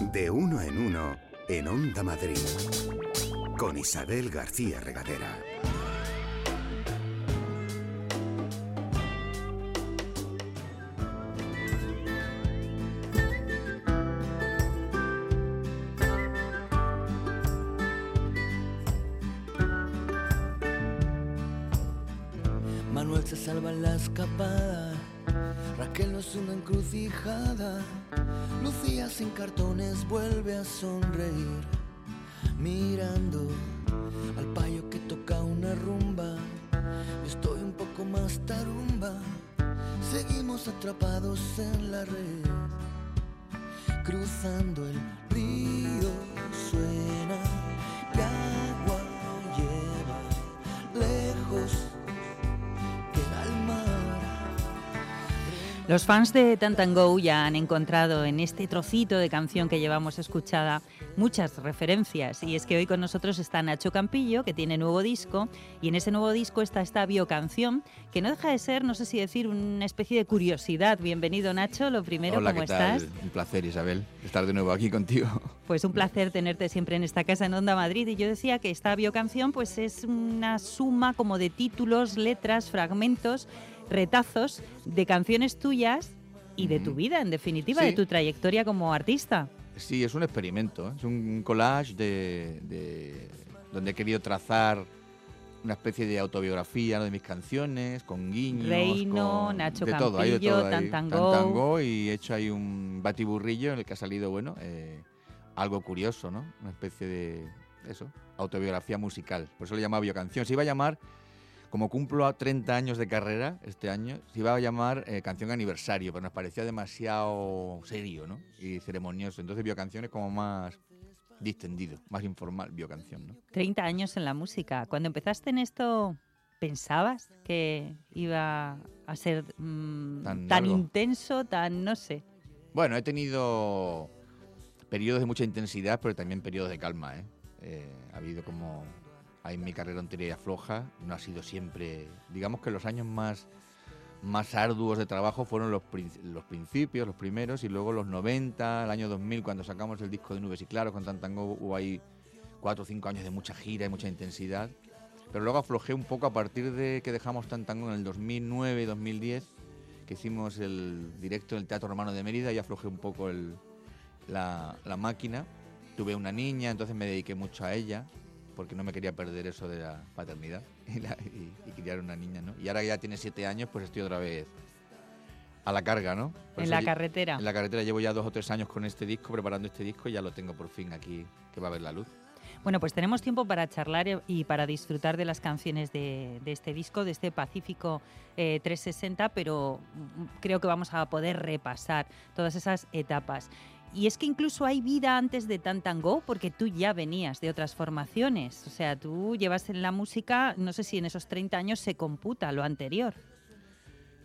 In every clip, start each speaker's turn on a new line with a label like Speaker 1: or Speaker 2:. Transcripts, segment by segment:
Speaker 1: De uno en uno en Onda Madrid. Con Isabel García Regadera.
Speaker 2: Los fans de Tantango ya han encontrado en este trocito de canción que llevamos escuchada muchas referencias y es que hoy con nosotros está Nacho Campillo que tiene nuevo disco y en ese nuevo disco está esta biocanción que no deja de ser, no sé si decir, una especie de curiosidad. Bienvenido Nacho, lo primero,
Speaker 3: Hola,
Speaker 2: ¿cómo
Speaker 3: ¿qué tal?
Speaker 2: estás?
Speaker 3: Un placer, Isabel, estar de nuevo aquí contigo.
Speaker 2: Pues un placer tenerte siempre en esta casa en Onda Madrid. Y yo decía que esta biocanción pues es una suma como de títulos, letras, fragmentos, retazos de canciones tuyas y de tu vida, en definitiva,
Speaker 3: Sí.
Speaker 2: de tu trayectoria como artista.
Speaker 3: Sí, es un experimento, ¿eh? es un collage de, de- donde he querido trazar una especie de autobiografía ¿no? de mis canciones, con guiños,
Speaker 2: Reino,
Speaker 3: con-
Speaker 2: Nacho
Speaker 3: de todo, hay de
Speaker 2: Campillo,
Speaker 3: todo ahí.
Speaker 2: Tantango.
Speaker 3: Tantango, y he hecho ahí un batiburrillo en el que ha salido, bueno, eh, algo curioso, ¿no? Una especie de, eso, autobiografía musical. Por eso le llamaba biocanción. Se iba a llamar, como cumplo a 30 años de carrera este año, se iba a llamar eh, canción aniversario, pero nos parecía demasiado serio, ¿no? Y ceremonioso. Entonces biocanción es como más distendido, más informal, biocanción, ¿no?
Speaker 2: 30 años en la música. Cuando empezaste en esto, ¿pensabas que iba a ser mm,
Speaker 3: Tan
Speaker 2: intenso, tan no sé?
Speaker 3: Bueno, he tenido periodos de mucha intensidad, pero también periodos de calma. ¿eh? Eh, ha habido como ahí en mi carrera un tira y afloja. No ha sido siempre. Digamos que los años más, más arduos de trabajo fueron los, los principios, los primeros, y luego los 90, el año 2000, cuando sacamos el disco de Nubes y Claros con Tantango, hubo ahí cuatro o cinco años de mucha gira y mucha intensidad. Pero luego aflojé un poco a partir de que dejamos Tantango en el 2009 y 2010 que hicimos el directo en el Teatro Romano de Mérida y aflojé un poco la, la máquina. Tuve una niña, entonces me dediqué mucho a ella, porque no me quería perder eso de la paternidad y, la- y- y criar una niña, ¿no? Y ahora que ya tiene siete años, pues estoy otra vez a la carga, ¿no? Por
Speaker 2: en la carretera.
Speaker 3: En la carretera llevo ya dos o tres años con este disco, preparando este disco y ya lo tengo por fin aquí, que va a ver la luz.
Speaker 2: Bueno, pues tenemos tiempo para charlar e- y para disfrutar de las canciones de, de este disco, de este Pacífico eh, 360, pero mm, creo que vamos a poder repasar todas esas etapas. Y es que incluso hay vida antes de Tantango, porque tú ya venías de otras formaciones. O sea, tú llevas en la música, no sé si en esos 30 años se computa lo anterior.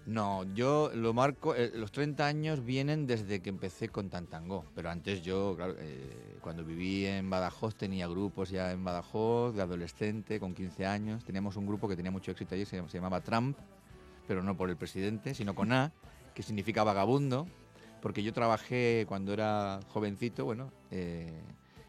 Speaker 3: No, yo lo marco, eh, los 30 años vienen desde que empecé con Tantango, pero antes yo, claro, eh, cuando viví en Badajoz tenía grupos ya en Badajoz, de adolescente, con 15 años, teníamos un grupo que tenía mucho éxito allí, se, se llamaba Trump, pero no por el presidente, sino con A, que significa vagabundo, porque yo trabajé cuando era jovencito, bueno, eh,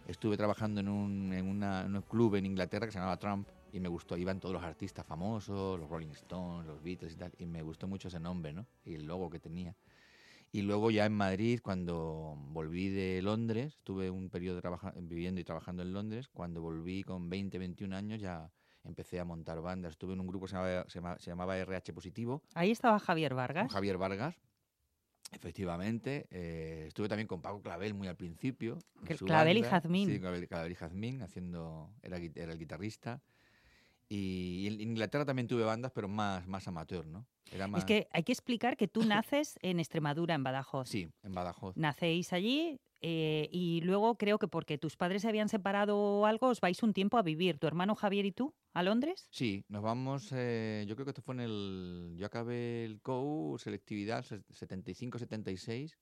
Speaker 3: estuve trabajando en un, en, una- en un club en Inglaterra que se llamaba Trump y me gustó, iban todos los artistas famosos, los Rolling Stones, los Beatles y tal, y me gustó mucho ese nombre, ¿no? Y el logo que tenía. Y luego ya en Madrid, cuando volví de Londres, estuve un periodo trabaja- viviendo y trabajando en Londres, cuando volví con 20, 21 años ya empecé a montar bandas. Estuve en un grupo que se llamaba, se llama- se llamaba RH Positivo,
Speaker 2: Ahí estaba Javier Vargas.
Speaker 3: Javier Vargas, efectivamente. Eh, estuve también con Paco Clavel muy al principio.
Speaker 2: Clavel y. Jazmín.
Speaker 3: Sí, Clavel, Clavel y Jazmín, haciendo, era, era el guitarrista. Y en Inglaterra también tuve bandas, pero más, más amateur, ¿no? Era más,
Speaker 2: Es que hay que explicar que tú naces en Extremadura, en Badajoz.
Speaker 3: Sí, en Badajoz.
Speaker 2: Nacéis allí eh, y luego creo que porque tus padres se habían separado algo, os vais un tiempo a vivir, tu hermano Javier y tú, a Londres.
Speaker 3: Sí, nos vamos, eh, yo creo que esto fue en el, yo acabé el COU, selectividad, 75-76,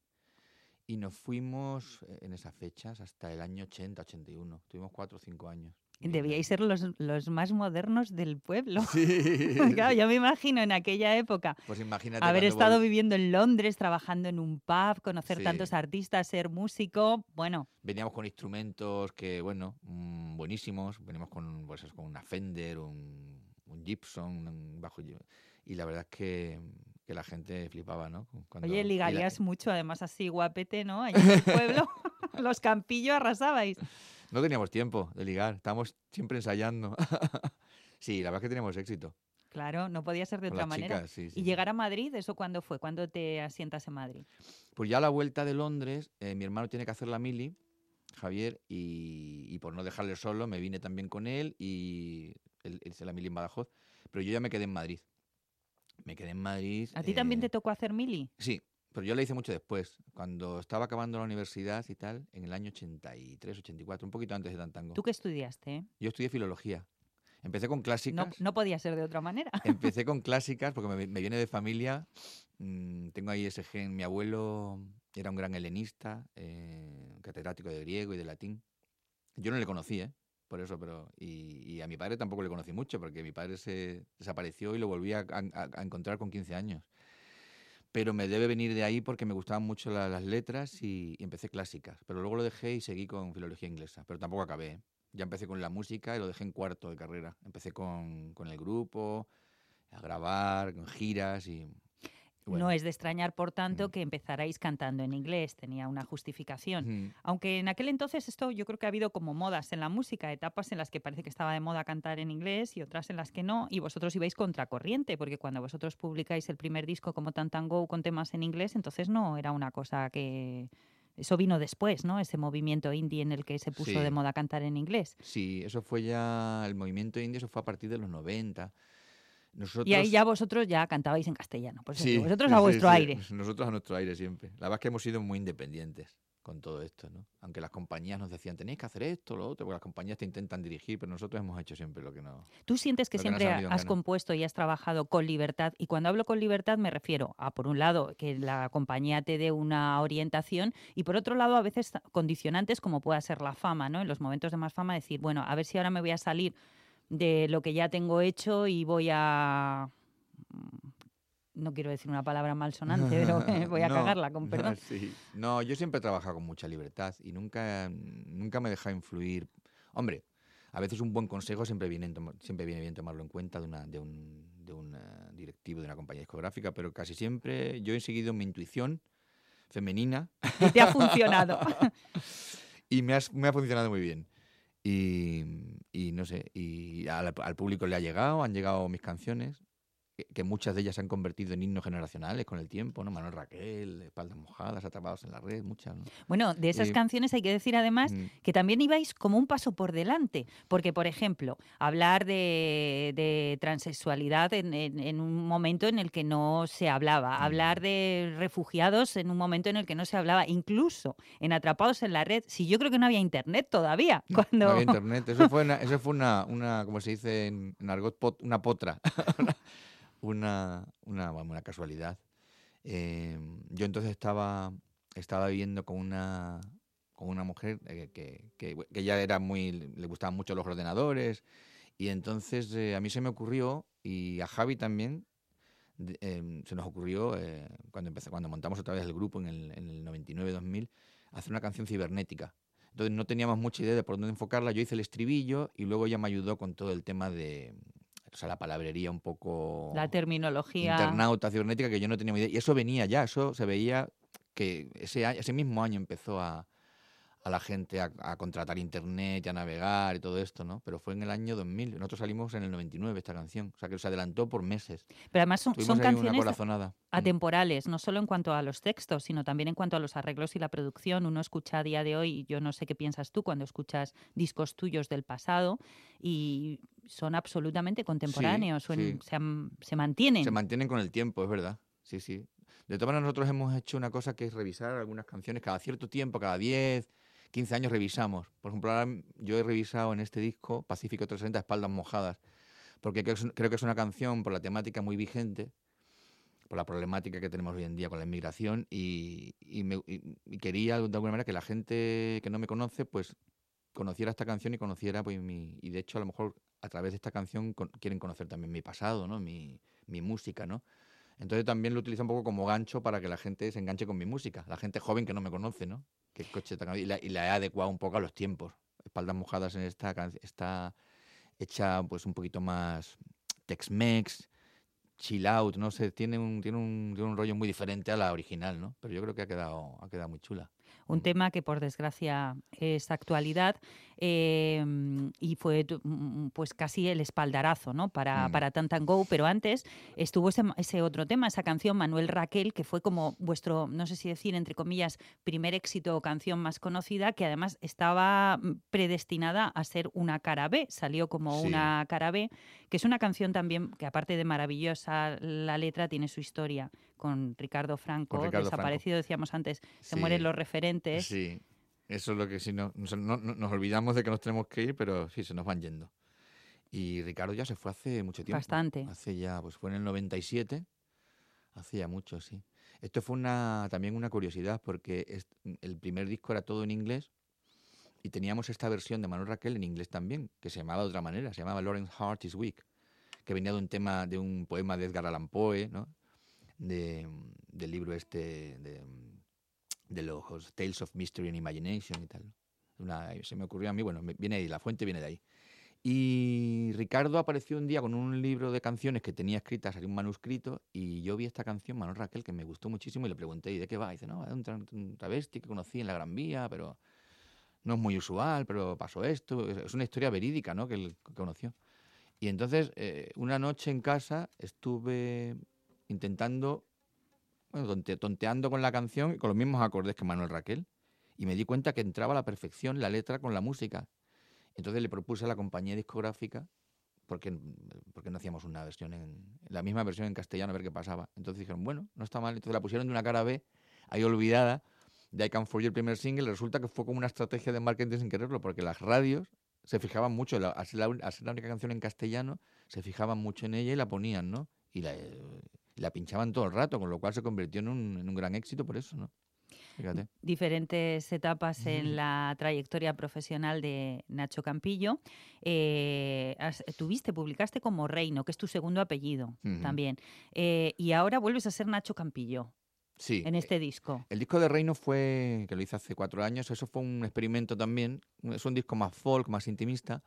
Speaker 3: y nos fuimos eh, en esas fechas hasta el año 80-81, tuvimos 4 o 5 años.
Speaker 2: Debíais ser los, los más modernos del pueblo.
Speaker 3: Sí.
Speaker 2: claro, yo me imagino en aquella época
Speaker 3: Pues imagínate.
Speaker 2: haber estado viviendo en Londres, trabajando en un pub, conocer
Speaker 3: Sí.
Speaker 2: tantos artistas, ser músico. Bueno,
Speaker 3: Veníamos con instrumentos que, bueno, mm, buenísimos. Veníamos con, pues, con una Fender, un, un Gibson, un bajo. Y la verdad es que, que la gente flipaba, ¿no? Cuando-
Speaker 2: oye,
Speaker 3: la-
Speaker 2: ligarías mucho, además así guapete, ¿no? Allí en el pueblo, los campillos arrasabais.
Speaker 3: No teníamos tiempo de ligar, estábamos siempre ensayando. sí, la verdad es que teníamos éxito.
Speaker 2: Claro, no podía ser de
Speaker 3: con
Speaker 2: otra manera.
Speaker 3: chicas, sí, sí,
Speaker 2: ¿Y llegar a Madrid, eso cuándo fue? ¿Cuándo te asientas en Madrid?
Speaker 3: Pues ya a la vuelta de Londres, eh, mi hermano tiene que hacer la mili, Javier, y, y por no dejarle solo, me vine también con él y él él hizo la mili en Badajoz. Pero yo ya me quedé en Madrid. Me quedé en Madrid.
Speaker 2: ¿A ti también
Speaker 3: eh,
Speaker 2: te tocó hacer mili?
Speaker 3: Sí, pero yo la hice mucho después, cuando estaba acabando la universidad y tal, en el año 83, 84, un poquito antes de Tantango.
Speaker 2: ¿Tú qué estudiaste?
Speaker 3: Yo estudié filología. Empecé con clásicas.
Speaker 2: No, no podía ser de otra manera.
Speaker 3: Empecé con clásicas porque me, me viene de familia. mm, tengo ahí ese gen. Mi abuelo era un gran helenista, eh, catedrático de griego y de latín. Yo no le conocí, ¿eh? Por eso, pero. Y, y a mi padre tampoco le conocí mucho porque mi padre se desapareció y lo volví a, a- a encontrar con 15 años. Pero me debe venir de ahí porque me gustaban mucho la- las letras y, y empecé clásicas. Pero luego lo dejé y seguí con filología inglesa. Pero tampoco acabé. ¿eh? Ya empecé con la música y lo dejé en cuarto de carrera. Empecé con, con el grupo, a grabar, con giras y... bueno.
Speaker 2: No es de extrañar, por tanto,
Speaker 3: Mm.
Speaker 2: que empezarais cantando en inglés. Tenía una justificación.
Speaker 3: Ujú.
Speaker 2: Aunque en aquel entonces esto yo creo que ha habido como modas en la música, etapas en las que parece que estaba de moda cantar en inglés y otras en las que no, y vosotros ibais contracorriente, porque cuando vosotros publicáis el primer disco como Tantango con temas en inglés, entonces no era una cosa que... Eso vino después, ¿no? Ese movimiento indie en el que se puso
Speaker 3: Sí.
Speaker 2: de moda cantar en inglés.
Speaker 3: Sí, eso fue ya... El movimiento indie, eso fue a partir de los 90. Nosotros...
Speaker 2: Y ahí ya vosotros ya cantabais en castellano. Pues
Speaker 3: Sí,
Speaker 2: vosotros a vuestro
Speaker 3: sí.
Speaker 2: aire.
Speaker 3: Nosotros a nuestro aire siempre. La verdad es que hemos sido muy independientes con todo esto, ¿no? Aunque las compañías nos decían, tenéis que hacer esto, lo otro, porque las compañías te intentan dirigir, pero nosotros hemos hecho siempre lo que no...
Speaker 2: ¿Tú sientes que siempre has compuesto y has trabajado con libertad? Y cuando hablo con libertad me refiero a, por un lado, que la compañía te dé una orientación y, por otro lado, a veces condicionantes como pueda ser la fama, ¿no? En los momentos de más fama, decir, bueno, a ver si ahora me voy a salir de lo que ya tengo hecho y voy a... No quiero decir una palabra malsonante, pero voy a
Speaker 3: No,
Speaker 2: cagarla, con perdón.
Speaker 3: sí. No, yo siempre he trabajado con mucha libertad y nunca, nunca me he dejado influir. Hombre, a veces un buen consejo siempre viene, siempre viene bien tomarlo en cuenta de, una, de, un, de un eh, directivo de una compañía discográfica, pero casi siempre yo he seguido mi intuición femenina
Speaker 2: Y te ha funcionado.
Speaker 3: y me, has- me ha funcionado muy bien. Y, y no sé, y al, al público le ha llegado, han llegado mis canciones, que, que muchas de ellas se han convertido en himnos generacionales con el tiempo, ¿no? Manuel Raquel, Espaldas Mojadas, Atrapados en la Red, muchas, ¿no?
Speaker 2: Bueno, de esas
Speaker 3: Eh,
Speaker 2: canciones hay que decir además
Speaker 3: Mm.
Speaker 2: que también ibais como un paso por delante, porque, por ejemplo, hablar de, de transexualidad en, en- en un momento en el que no se hablaba,
Speaker 3: Mm.
Speaker 2: hablar de refugiados en un momento en el que no se hablaba, incluso en Atrapados en la Red, si yo creo que no había internet todavía,
Speaker 3: No,
Speaker 2: cuando...
Speaker 3: No había internet. Eso fue una, eso fue una, una, como se dice en, en argot, pot- una potra. una, una, una casualidad. Eh, yo entonces estaba, estaba viviendo con una, con una mujer eh, que, que, que ya era muy, le gustaban mucho los ordenadores. Y entonces eh, a mí se me ocurrió, y a Javi también, de- em, se nos ocurrió, eh, cuando, empezó, cuando montamos otra vez el grupo en el, en el 99-2000, hacer una canción cibernética. Entonces no teníamos mucha idea de por dónde enfocarla. Yo hice el estribillo y luego ella me ayudó con todo el tema de o sea, la palabrería un poco
Speaker 2: La terminología...
Speaker 3: internauta cibernética que yo no tenía ni idea. Y eso venía ya, eso se veía que ese, año- ese mismo año empezó a, a la gente a, a contratar internet a navegar y todo esto, ¿no? Pero fue en el año 2000. Nosotros salimos en el 99 esta canción. O sea, que se adelantó por meses.
Speaker 2: Pero además son, son canciones.
Speaker 3: Mm.
Speaker 2: atemporales, no solo en cuanto a los textos, sino también en cuanto a los arreglos y la producción. Uno escucha a día de hoy, y yo no sé qué piensas tú cuando escuchas discos tuyos del pasado, y son absolutamente contemporáneos,
Speaker 3: sí.
Speaker 2: se, se mantienen.
Speaker 3: Se mantienen con el tiempo, es verdad. Sí, sí. De todas maneras, nosotros hemos hecho una cosa que es revisar algunas canciones cada cierto tiempo, cada 10, 15 años revisamos. Por ejemplo, ahora yo he revisado en este disco Pacífico 360 Espaldas Mojadas, porque creo que es- creo que es una canción por la temática muy vigente, por la problemática que tenemos hoy en día con la inmigración y, y me- y- y quería de alguna manera que la gente que no me conoce pues conociera esta canción y conociera pues mi y de hecho a lo mejor a través de esta canción quieren conocer también mi pasado, ¿no? Mi, mi música, ¿no? Entonces también lo utilizo un poco como gancho para que la gente se enganche con mi música, la gente joven que no me conoce, ¿no? Que coche y la, he adecuado un poco a los tiempos. Espaldas mojadas en esta está hecha pues un poquito más Tex-Mex, chill out, no sé, tiene un, tiene un, tiene un rollo muy diferente a la original, ¿no? Pero yo creo que ha quedado, ha quedado muy chula
Speaker 2: un tema que por desgracia es actualidad em, y fue mm, pues casi el espaldarazo ¿no? para, mm. para Go, pero antes estuvo ese, ese, otro tema, esa canción Manuel Raquel, que fue como vuestro, no sé si decir, entre comillas, primer éxito o canción más conocida, que además estaba mm, predestinada a ser una cara B, salió como una cara B, que es una canción también que aparte de maravillosa la letra, tiene su historia con Ricardo Franco, desaparecido, decíamos antes, se mueren los referentes.
Speaker 3: Sí, eso es lo que si no, nos olvidamos de que nos tenemos que ir, pero sí, se nos van yendo. Y Ricardo ya se fue hace mucho tiempo.
Speaker 2: Bastante.
Speaker 3: Hace ya, pues fue en el 97, hace ya mucho, sí. Esto fue una, también una curiosidad, porque el primer disco era todo en inglés y teníamos esta versión de Manuel Raquel en inglés también, que se llamaba de otra manera, se llamaba Lawrence Heart is Weak, que venía de un tema, de un poema de Edgar Allan Poe, ¿no? de, del libro este de, de, los Tales of Mystery and Imagination y tal. Una, se me ocurrió a mí, bueno, viene ahí, la fuente viene de ahí. Y Ricardo apareció un día con un libro de canciones que tenía escritas, un manuscrito, y yo vi esta canción, Manuel Raquel, que me gustó muchísimo, y le pregunté, ¿y de qué va? Y dice, no, es un, travesti que conocí en la Gran Vía, pero no es muy usual, pero pasó esto. Es una historia verídica, ¿no?, que él conoció. Y entonces, eh, una noche en casa estuve intentando, bueno, tonteando con la canción y con los mismos acordes que Manuel Raquel. Y me di cuenta que entraba a la perfección la letra con la música. Entonces le propuse a la compañía discográfica, porque, porque no hacíamos una versión en, la misma versión en castellano a ver qué pasaba. Entonces dijeron, bueno, no está mal. Entonces la pusieron de una cara B, ahí olvidada, de I Can For You, el primer single. Resulta que fue como una estrategia de marketing sin quererlo, porque las radios se fijaban mucho, al ser la, la única canción en castellano, se fijaban mucho en ella y la ponían, ¿no? Y la, la pinchaban todo el rato, con lo cual se convirtió en un, en un gran éxito por eso, ¿no?
Speaker 2: Fíjate. Diferentes etapas en la trayectoria profesional de Nacho Campillo. Eh, tuviste, publicaste como Reino, que es tu segundo apellido también. Eh, y ahora vuelves a ser Nacho Campillo.
Speaker 3: Sí.
Speaker 2: En este disco.
Speaker 3: El disco de Reino fue, que lo hice hace cuatro años, eso fue un experimento también. Es un disco más folk, más intimista.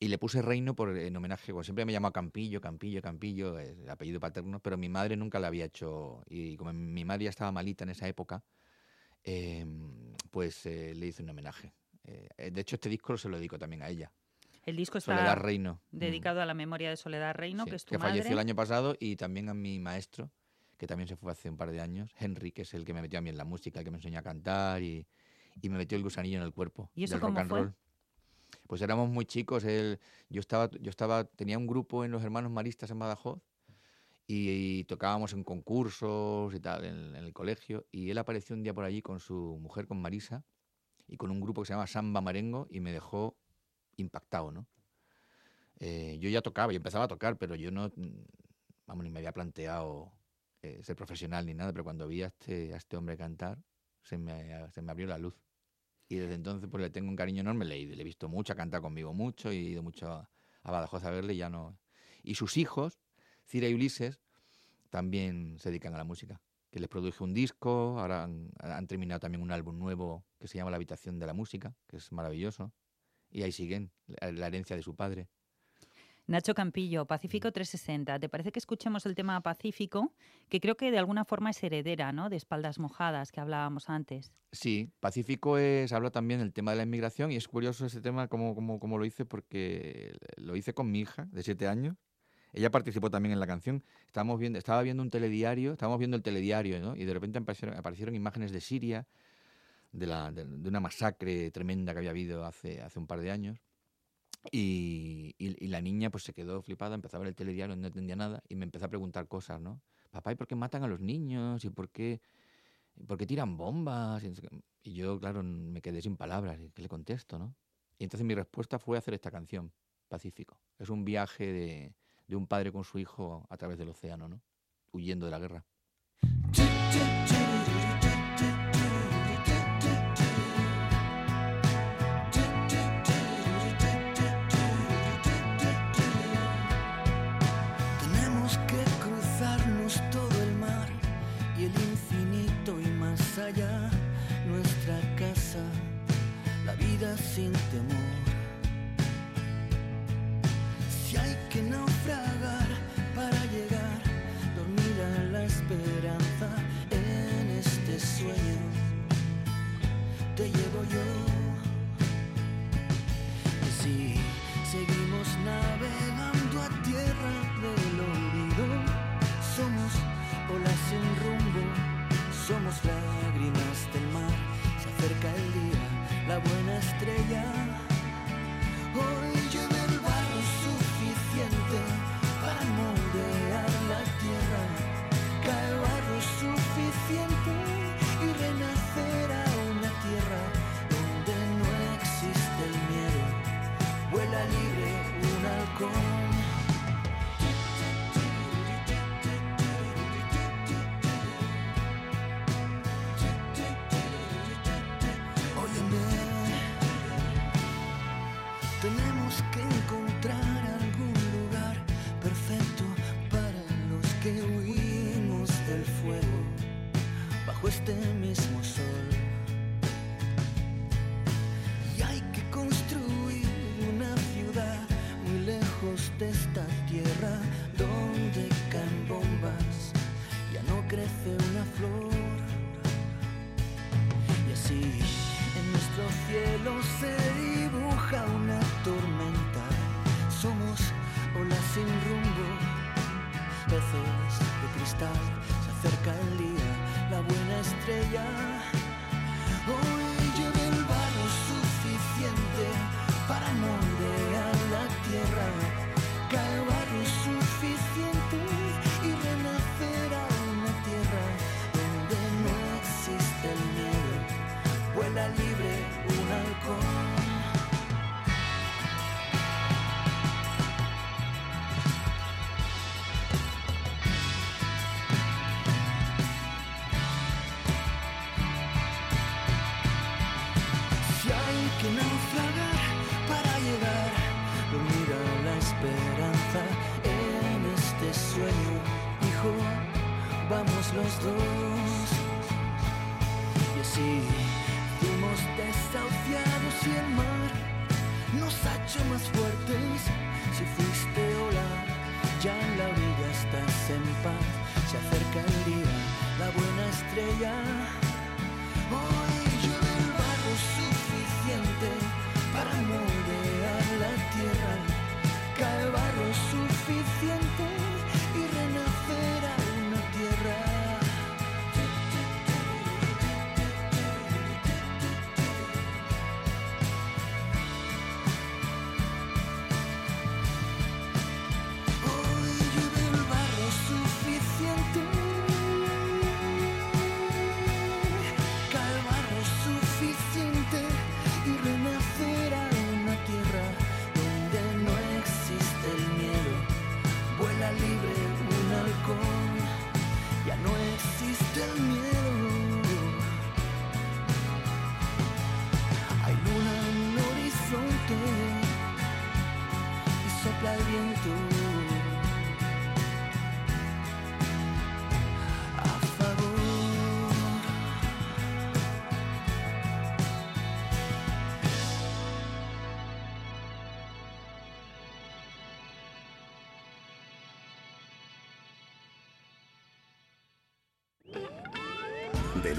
Speaker 3: Y le puse Reino por, en homenaje, bueno, siempre me llamaba Campillo, Campillo, Campillo, el apellido paterno, pero mi madre nunca le había hecho, y como mi madre ya estaba malita en esa época, em, pues eh, le hice un homenaje. Eh, de hecho, este disco se lo dedico también a ella.
Speaker 2: El disco está
Speaker 3: Soledad Reino.
Speaker 2: Mm. dedicado a la memoria de Soledad Reino, que es tu
Speaker 3: que falleció el año pasado, y también a mi maestro, que también se fue hace un par de años, Henry, que es el que me metió a mí en la música, el que me enseñó a cantar y, y me metió el gusanillo en el cuerpo.
Speaker 2: ¿Y eso
Speaker 3: del rock and
Speaker 2: fue?
Speaker 3: roll pues éramos muy chicos. Él, yo estaba, yo estaba, tenía un grupo en los Hermanos Maristas en Badajoz y, tocábamos en concursos y tal en, el colegio. Y él apareció un día por allí con su mujer, con Marisa, y con un grupo que se llama Samba Marengo y me dejó impactado, ¿no? Eh, yo ya tocaba, yo empezaba a tocar, pero yo no, vamos, ni me había planteado eh, ser profesional ni nada, pero cuando vi a este, a este hombre cantar, se me, se me abrió la luz. Y desde entonces pues le tengo un cariño enorme, le, le he visto mucho, ha cantado conmigo mucho he ido mucho a, Badajoz a verle y ya no... Y sus hijos, Cira y Ulises, también se dedican a la música. Que les produje un disco, ahora han, terminado también un álbum nuevo que se llama La habitación de la música, que es maravilloso. Y ahí siguen, la herencia de su padre.
Speaker 2: Nacho Campillo, Pacífico 360. ¿Te parece que escuchemos el tema Pacífico, que creo que de alguna forma es heredera, ¿no? De espaldas mojadas que hablábamos antes.
Speaker 3: Sí, Pacífico es, habla también del tema de la inmigración y es curioso ese tema como, como, como lo hice porque lo hice con mi hija de siete años. Ella participó también en la canción. Estábamos viendo, estaba viendo un telediario, estábamos viendo el telediario, ¿no? Y de repente aparecieron, aparecieron imágenes de Siria, de, la, de, de, una masacre tremenda que había habido hace, hace un par de años. Y, y, la niña pues se quedó flipada, empezó a ver el telediario, no entendía nada y me empezó a preguntar cosas, ¿no? Papá, ¿y por qué matan a los niños? ¿Y por qué, por qué tiran bombas? Y yo, claro, me quedé sin palabras. ¿Qué le contesto, no? Y entonces mi respuesta fue hacer esta canción, Pacífico. Es un viaje de, de un padre con su hijo a través del océano, ¿no? Huyendo de la guerra.
Speaker 4: Sin temor. Si hay que naufragar para llegar, dormida la esperanza en este sueño, te llevo yo. Y si seguimos navegando a tierra del olvido, somos olas sin rumbo, somos lágrimas del mar, se acerca el día, la buena estrella. Los dos. Y así fuimos desahuciados y el mar nos ha hecho más fuertes. Si fuiste ola, ya en la orilla estás en paz. Se acerca el día, la buena estrella. Hoy llueve el barro suficiente para moldear la tierra. Cae barro suficiente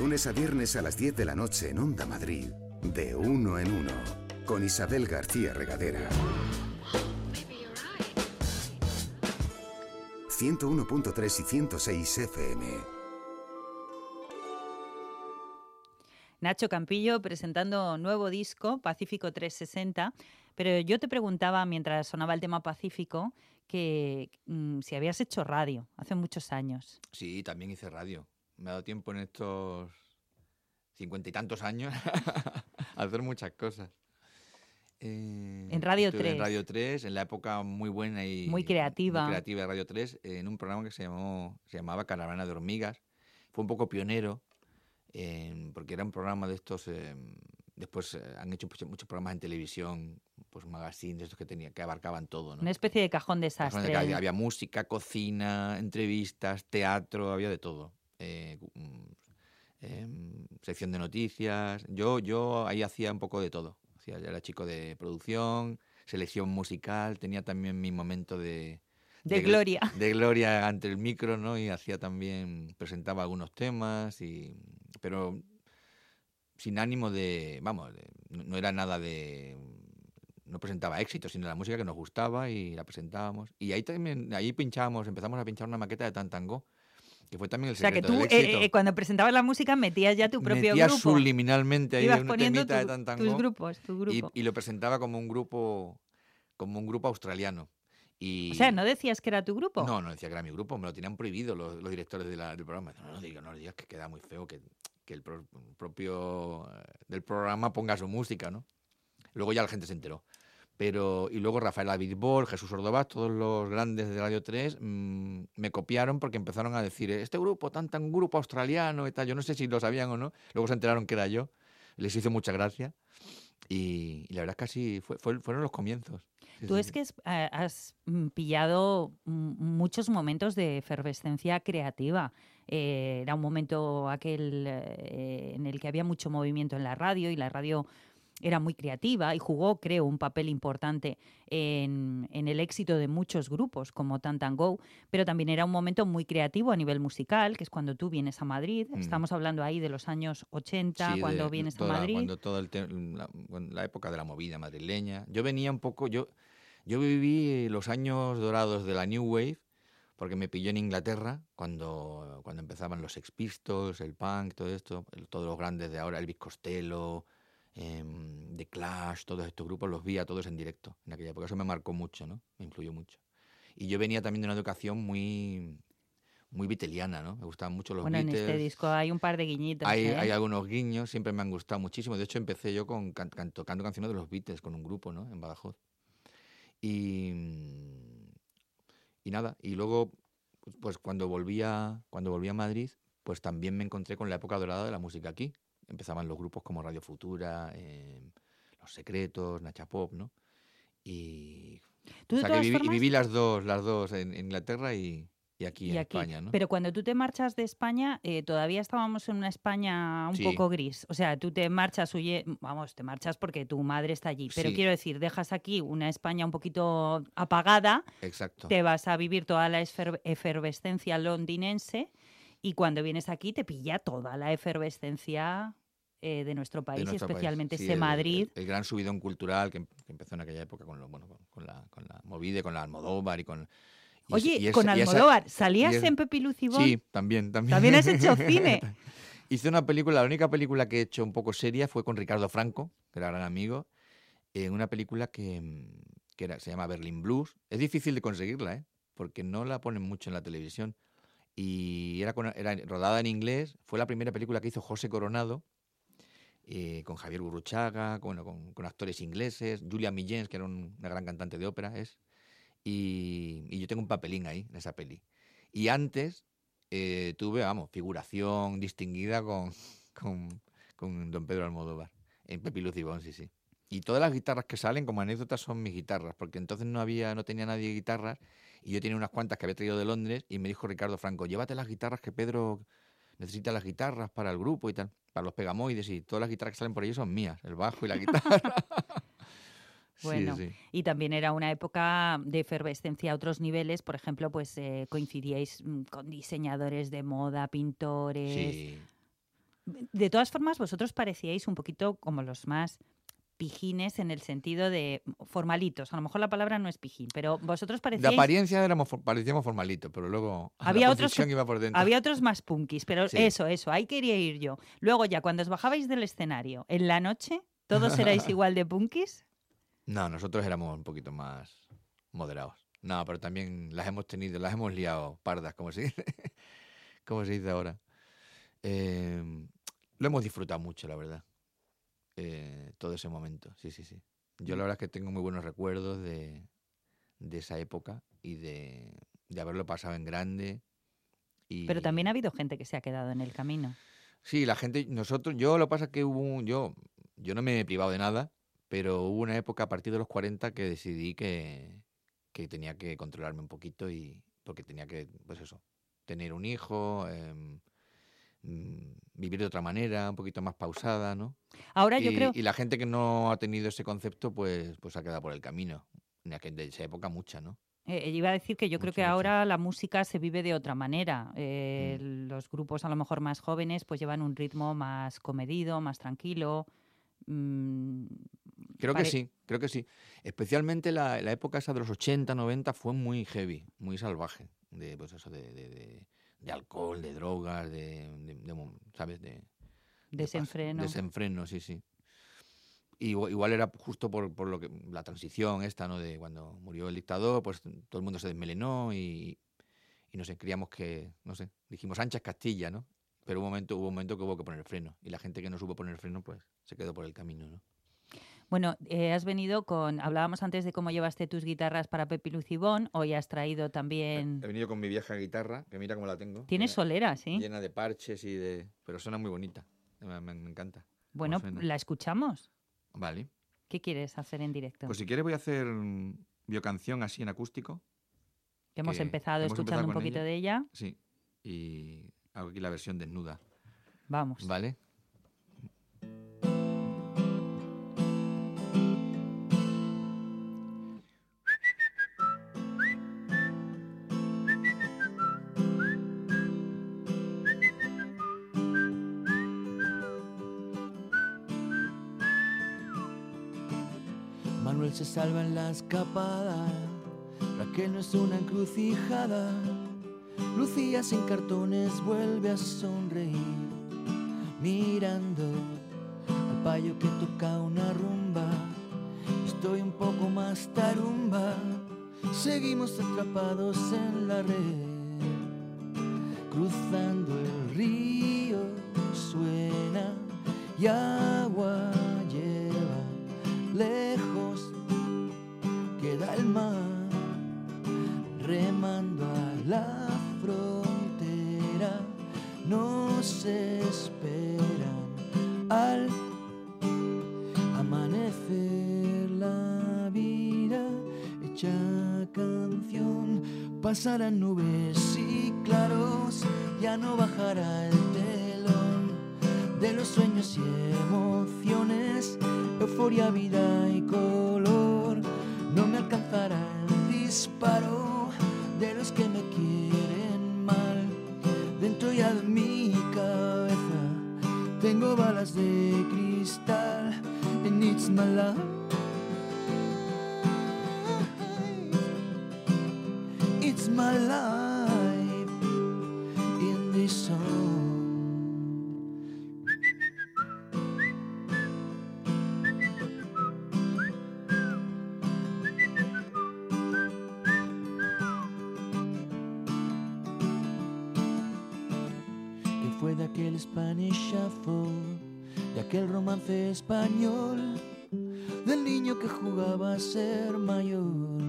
Speaker 1: lunes a viernes a las 10 de la noche en Onda Madrid, de uno en uno, con Isabel García Regadera. 101.3 y 106 FM.
Speaker 2: Nacho Campillo presentando nuevo disco, Pacífico 360. Pero yo te preguntaba, mientras sonaba el tema Pacífico, que mm, si habías hecho radio hace muchos años.
Speaker 3: Sí, también hice radio. Me ha dado tiempo en estos cincuenta y tantos años a hacer muchas cosas. Eh,
Speaker 2: En Radio
Speaker 3: estuve
Speaker 2: 3.
Speaker 3: En Radio 3, en la época muy buena y
Speaker 2: Muy creativa.
Speaker 3: muy creativa de Radio 3, en un programa que se, llamó, se llamaba Caravana de Hormigas. Fue un poco pionero, en- porque era un programa de estos... eh, después eh, han hecho muchos, programas en televisión, pues magazines, estos que, tenía, que abarcaban todo. ¿no?
Speaker 2: Una especie de cajón
Speaker 3: Cajones de
Speaker 2: desastre.
Speaker 3: calle. Había música, cocina, entrevistas, teatro, había de todo. Eh, mm, em, sección de noticias. Yo, yo ahí hacía un poco de todo. hacía, era chico de producción, selección musical, tenía también mi momento de...
Speaker 2: De,
Speaker 3: gl-
Speaker 2: gloria.
Speaker 3: De gloria ante el micro, ¿no? Y hacía también, presentaba algunos temas, y, pero sin ánimo de, vamos, de- no era nada de, no presentaba éxito, sino la música que nos gustaba y la presentábamos. Y ahí también, ahí pinchábamos, empezamos a pinchar una maqueta de Tantango, que fue también el
Speaker 2: O sea, que
Speaker 3: secreto
Speaker 2: tú eh, eh, cuando presentabas la música metías ya tu propio
Speaker 3: Metía
Speaker 2: grupo.
Speaker 3: subliminalmente ahí
Speaker 2: Ibas
Speaker 3: una
Speaker 2: poniendo
Speaker 3: de
Speaker 2: tu-
Speaker 3: Tantango
Speaker 2: tus grupos, tu
Speaker 3: y,
Speaker 2: grupo.
Speaker 3: y lo presentaba como un grupo, como un grupo australiano. Y,
Speaker 2: O sea, ¿no decías que era tu grupo?
Speaker 3: no, no decía que era mi grupo, me lo tenían prohibido los, los directores de la- del programa. No, no, digas, no lo digas, que queda muy feo que, que el pro- propio eh, del programa ponga su música, ¿no? Luego ya la gente se enteró. Pero, y luego Rafael Abitbol, Jesús Ordovás, todos los grandes de Radio 3 mm, me copiaron porque empezaron a decir, este grupo, tan tan grupo australiano y tal. Yo no sé si lo sabían o no. Luego se enteraron que era yo. Les hizo mucha gracia. Y, y la verdad es que así fue- fue- fueron los comienzos. Sí,
Speaker 2: Tú
Speaker 3: sí,
Speaker 2: es
Speaker 3: sí.
Speaker 2: que eh, has mm, pillado mm, muchos momentos de efervescencia creativa. Eh, era un momento aquel eh, en el que había mucho movimiento en la radio y la radio era muy creativa y jugó, creo, un papel importante en, en el éxito de muchos grupos como Tantan Go, pero también era un momento muy creativo a nivel musical, que es cuando tú vienes a Madrid.
Speaker 3: Mm.
Speaker 2: Estamos hablando ahí de los años 80,
Speaker 3: Sí,
Speaker 2: cuando
Speaker 3: de-
Speaker 2: vienes a
Speaker 3: toda-
Speaker 2: Madrid.
Speaker 3: Cuando todo el la, la época de la movida madrileña. Yo venía un poco, yo, yo viví los años dorados de la New Wave, porque me pilló en Inglaterra cuando, cuando empezaban los Sex Pistols, el punk, todo esto, todos los grandes de ahora, Elvis Costello, The Clash, todos estos grupos los vi a todos en directo en aquella época. Eso me marcó mucho, ¿no? Me influyó mucho. Y yo venía también de una educación muy muy beatleiana, ¿no? Me gustaban mucho los
Speaker 2: bueno, en
Speaker 3: Beatles.
Speaker 2: este disco hay un par de guiñitos.
Speaker 3: Hay,
Speaker 2: ¿eh?
Speaker 3: hay algunos guiños, siempre me han gustado muchísimo. De hecho, empecé yo con can- can- tocando canciones de los Beatles con un grupo, ¿no? En Badajoz. Y, y nada, y luego, pues, pues cuando volví a, cuando volví a Madrid, pues también me encontré con la época dorada de la música aquí. Empezaban los grupos como Radio Futura, eh, Los Secretos, Nacha Pop, ¿no? Y,
Speaker 2: Tú,
Speaker 3: o sea, que viví, y
Speaker 2: formas-
Speaker 3: viví las dos, las dos en, en Inglaterra y, y aquí
Speaker 2: y
Speaker 3: en
Speaker 2: aquí.
Speaker 3: España, ¿no?
Speaker 2: Pero cuando tú te marchas de España, eh, todavía estábamos en una España un
Speaker 3: Sí.
Speaker 2: poco gris. O sea, tú te marchas, huye, vamos, te marchas porque tu madre está allí. Pero
Speaker 3: Sí.
Speaker 2: quiero decir, dejas aquí una España un poquito apagada,
Speaker 3: Exacto.
Speaker 2: te vas a vivir toda la efervescencia londinense y cuando vienes aquí te pilla toda la efervescencia eh, de nuestro país
Speaker 3: nuestro país.
Speaker 2: especialmente
Speaker 3: Sí,
Speaker 2: ese
Speaker 3: el-
Speaker 2: Madrid.
Speaker 3: El, gran subidón cultural que, em- que empezó en aquella época con, lo, bueno, con- la, con la Movide, con la Almodóvar y con... y
Speaker 2: Oye,
Speaker 3: y
Speaker 2: con
Speaker 3: esa-
Speaker 2: Almodóvar, ¿salías
Speaker 3: es-
Speaker 2: en Pepi Lucibón?
Speaker 3: Sí, también, también.
Speaker 2: También has hecho cine.
Speaker 3: Hice una película, la única película que he hecho un poco seria fue con Ricardo Franco, que era gran amigo, en una película que, mm, que era, se llama Berlin Blues. Es difícil de conseguirla, ¿eh? porque no la ponen mucho en la televisión. Y era, con- era rodada en inglés, fue la primera película que hizo José Coronado, eh, con Javier Gurruchaga, con, con, con actores ingleses, Julia Millens, que era un- una gran cantante de ópera, es. Y, y yo tengo un papelín ahí, en esa peli. Y antes eh, tuve, vamos, figuración distinguida con, con, con don Pedro Almodóvar, en Pepi Lucibón, sí, sí. Y todas las guitarras que salen como anécdotas son mis guitarras, porque entonces no había, no tenía nadie guitarras, y yo tenía unas cuantas que había traído de Londres, y me dijo Ricardo Franco, llévate las guitarras que Pedro necesita las guitarras para el grupo y tal, para los pegamoides, y todas las guitarras que salen por ahí son mías, el bajo y la guitarra. Sí,
Speaker 2: Bueno,
Speaker 3: sí.
Speaker 2: Y también era una época de efervescencia a otros niveles. Por ejemplo, pues eh, coincidíais mm, con diseñadores de moda, pintores.
Speaker 3: Sí.
Speaker 2: De todas formas, vosotros parecíais un poquito como los más pijines en el sentido de formalitos. A lo mejor la palabra no es pijín, pero vosotros
Speaker 3: De
Speaker 2: parecíais...
Speaker 3: apariencia éramos, parecíamos formalitos, pero luego
Speaker 2: Había
Speaker 3: la
Speaker 2: otros que-
Speaker 3: confusión iba por dentro.
Speaker 2: Había otros más punkis, pero
Speaker 3: Sí.
Speaker 2: eso, eso, ahí quería ir yo. Luego ya, cuando os bajabais del escenario, en la noche, ¿todos erais igual de punkis?
Speaker 3: No, nosotros éramos un poquito más moderados. No, pero también las hemos tenido, las hemos liado pardas, como se dice, como se dice ahora. Eh, lo hemos disfrutado mucho, la verdad. Eh, todo ese momento, sí, sí, sí. Yo la verdad es que tengo muy buenos recuerdos de, de esa época y de, de haberlo pasado en grande. Y,
Speaker 2: Pero también ha habido gente que se ha quedado en el camino.
Speaker 3: Sí, la gente, nosotros, yo lo que pasa es que hubo un, yo, yo no me he privado de nada, pero hubo una época a partir de los 40 que decidí que, que tenía que controlarme un poquito y porque tenía que, pues eso, tener un hijo, mm, vivir de otra manera, un poquito más pausada, ¿no?
Speaker 2: Ahora yo
Speaker 3: y,
Speaker 2: creo...
Speaker 3: y la gente que no ha tenido ese concepto, pues, pues ha quedado por el camino. En de esa época mucha, ¿no?
Speaker 2: Eh, iba a decir que yo creo que
Speaker 3: mucho.
Speaker 2: ahora la música se vive de otra manera. Eh,
Speaker 3: Mm.
Speaker 2: Los grupos a lo mejor más jóvenes pues llevan un ritmo más comedido, más tranquilo. Mm,
Speaker 3: Creo
Speaker 2: pare-
Speaker 3: que sí, creo que sí. Especialmente la, la época esa de los 80, 90 fue muy heavy, muy salvaje. De, pues eso, de, de, de- de alcohol, de drogas, de, de- de ¿sabes? De, de pas-
Speaker 2: Desenfreno.
Speaker 3: Desenfreno, sí, sí. Y Igual, igual era justo por, por lo que la transición esta, ¿no? De cuando murió el dictador, pues todo el mundo se desmelenó y, y no sé, creíamos que, no sé, dijimos anchas Castilla, ¿no? Pero un momento, hubo un momento que hubo que poner freno. Y la gente que no supo poner freno, pues se quedó por el camino, ¿no?
Speaker 2: Bueno, eh, has venido con... Hablábamos antes de cómo llevaste tus guitarras para Pepi Lucibón. Hoy has traído también...
Speaker 3: He venido con mi vieja guitarra, que mira cómo la tengo.
Speaker 2: Tienes
Speaker 3: llena-
Speaker 2: soleras, ¿sí?
Speaker 3: Llena de parches y de... Pero suena muy bonita. Me, me- me encanta.
Speaker 2: Bueno, la escuchamos.
Speaker 3: Vale.
Speaker 2: ¿Qué quieres hacer en directo?
Speaker 3: Pues si quieres voy a hacer mm, biocanción así en acústico.
Speaker 2: hemos
Speaker 3: que
Speaker 2: empezado
Speaker 3: hemos
Speaker 2: escuchando
Speaker 3: empezado
Speaker 2: un
Speaker 3: con
Speaker 2: poquito
Speaker 3: ella.
Speaker 2: de ella.
Speaker 3: Sí. Y hago aquí la versión desnuda.
Speaker 2: Vamos.
Speaker 3: ¿Vale?
Speaker 4: Salva en la escapada, Raquel no es una encrucijada, Lucía sin cartones vuelve a sonreír, mirando al payo que toca una rumba, estoy un poco más tarumba, seguimos atrapados en la red, cruzando el río suena y agua lleva lejos queda el mar remando a la frontera nos esperan al amanecer la vida hecha canción pasarán nubes y claros ya no bajará el telón de los sueños y emociones, euforia, vida y color. No me alcanzará el disparo de los que me quieren mal. Dentro ya de mi cabeza tengo balas de cristal. And it's my life. It's my life Spanish de aquel romance español, del niño que jugaba a ser mayor.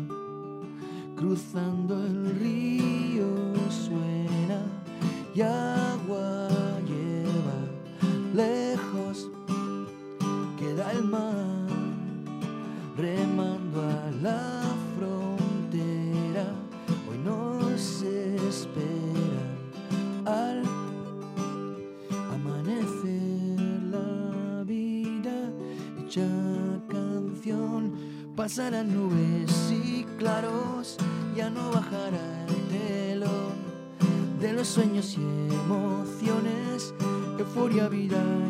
Speaker 4: Cruzando el río suena y agua euforia, vida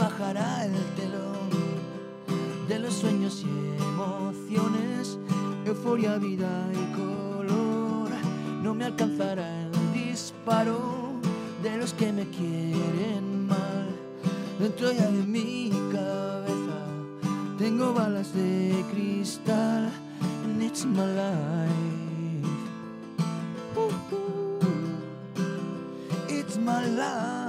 Speaker 4: bajará el telón de los sueños y emociones, euforia, vida y color. No me alcanzará el disparo de los que me quieren mal. Dentro ya de mi cabeza Tengo balas de cristal, and it's my life. Ooh, ooh. It's my life.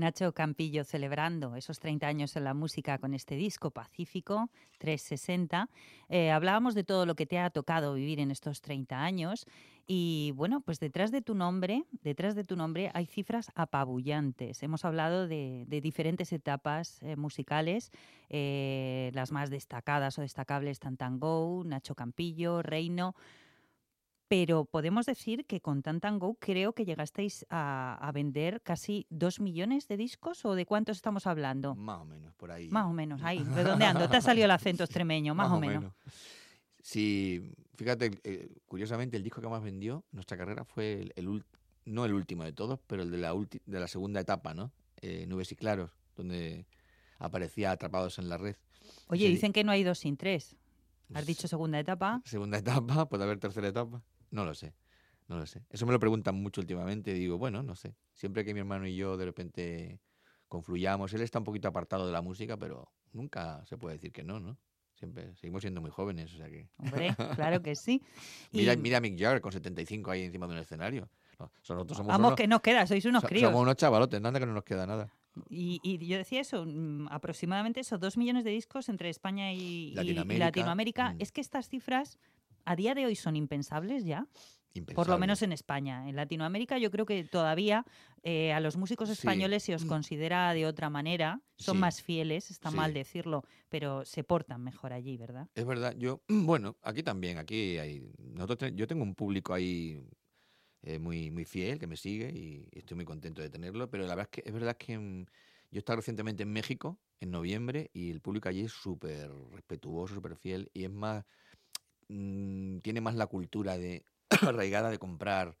Speaker 2: Nacho Campillo celebrando esos 30 años en la música con este disco Pacífico 360. Eh, hablábamos de todo lo que te ha tocado vivir en estos 30 años y bueno, pues detrás de tu nombre, detrás de tu nombre hay cifras apabullantes. Hemos hablado de, diferentes etapas eh, musicales, eh, las más destacadas o destacables Tantango, Nacho Campillo, Reino pero podemos decir que con Tantango creo que llegasteis a, a, vender casi dos millones de discos o de cuántos estamos hablando.
Speaker 3: Más o menos, por ahí.
Speaker 2: Más o menos, ahí, redondeando. Te ha salido el acento extremeño, más, más o, menos. menos.
Speaker 3: Sí, fíjate, eh, curiosamente el disco que más vendió nuestra carrera fue el, el no el último de todos, pero el de la, de la segunda etapa, ¿no? Eh, Nubes y Claros, donde aparecía Atrapados en la Red.
Speaker 2: Oye, dicen que no hay dos sin tres. Has dicho segunda etapa.
Speaker 3: Segunda etapa, puede haber tercera etapa. No lo sé, no lo sé. Eso me lo preguntan mucho últimamente. Digo, bueno, no sé. Siempre que mi hermano y yo de repente confluyamos, él está un poquito apartado de la música, pero nunca se puede decir que no, ¿no? Siempre seguimos siendo muy jóvenes, o sea que.
Speaker 2: Hombre, claro que sí.
Speaker 3: mira, mira a Mick Jagger con 75 ahí encima de un escenario. No, somos
Speaker 2: Vamos,
Speaker 3: unos,
Speaker 2: que nos queda, sois unos críos.
Speaker 3: Somos unos chavalotes, nada que no nos queda nada.
Speaker 2: Y, y, yo decía eso, mm, aproximadamente esos dos millones de discos entre España y Latinoamérica. Y Latinoamérica. Mm. Es que estas cifras a día de hoy son impensables ya.
Speaker 3: Impensable.
Speaker 2: Por lo menos en España. En Latinoamérica yo creo que todavía eh, a los músicos españoles sí. se os considera de otra manera, son
Speaker 3: Sí.
Speaker 2: más fieles, está
Speaker 3: Sí.
Speaker 2: mal decirlo, pero se portan mejor allí, ¿verdad?
Speaker 3: Es verdad, yo, bueno, aquí también, aquí hay, nosotros yo tengo un público ahí eh, muy, muy fiel que me sigue y estoy muy contento de tenerlo, pero la verdad es que es verdad que mm, yo he estado recientemente en México en noviembre y el público allí es súper respetuoso, súper fiel y es más, mm, tiene más la cultura de arraigada de comprar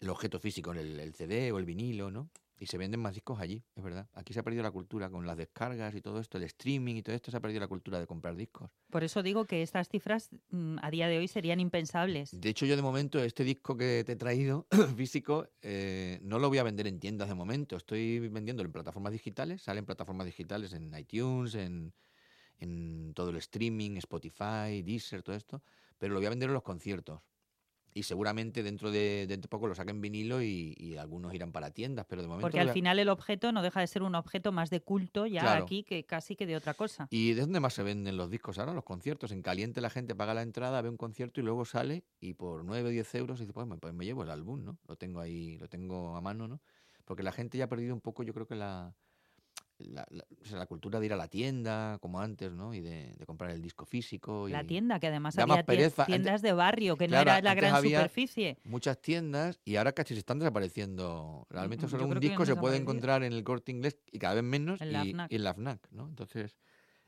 Speaker 3: el objeto físico, el, el CD o el vinilo, ¿no? Y se venden más discos allí, es verdad. Aquí se ha perdido la cultura con las descargas y todo esto, el streaming y todo esto, se ha perdido la cultura de comprar discos.
Speaker 2: Por eso digo que estas cifras mm, a día de hoy serían impensables.
Speaker 3: De hecho, yo de momento, este disco que te he traído, físico, eh, no lo voy a vender en tiendas de momento. Estoy vendiéndolo en plataformas digitales. Salen plataformas digitales en iTunes, en, en todo el streaming, Spotify, Deezer, todo esto. Pero lo voy a vender en los conciertos. Y seguramente dentro de, dentro de poco lo saquen vinilo y, y algunos irán para tiendas. Pero de momento.
Speaker 2: Porque al final el objeto no deja de ser un objeto más de culto ya
Speaker 3: Claro.
Speaker 2: aquí que casi que de otra cosa.
Speaker 3: ¿Y de dónde más se venden los discos ahora? Los conciertos. En caliente la gente paga la entrada, ve un concierto y luego sale y por 9 o 10 euros dice, pues me, pues me llevo el álbum, ¿no? Lo tengo ahí, lo tengo a mano, ¿no? Porque la gente ya ha perdido un poco, yo creo que la, la, la- o sea, la cultura de ir a la tienda, como antes, ¿no? Y de, de comprar el disco físico. Y
Speaker 2: La tienda, que además había
Speaker 3: pereza.
Speaker 2: tiendas
Speaker 3: Antes-
Speaker 2: de barrio, que
Speaker 3: Claro,
Speaker 2: no era la gran
Speaker 3: había-
Speaker 2: superficie.
Speaker 3: Muchas tiendas y ahora casi se están desapareciendo. Realmente
Speaker 2: Mm,
Speaker 3: solo
Speaker 2: yo
Speaker 3: un disco se puede encontrar en el corte inglés y cada vez menos
Speaker 2: En la
Speaker 3: y,
Speaker 2: FNAC.
Speaker 3: y en la FNAC, ¿no? Entonces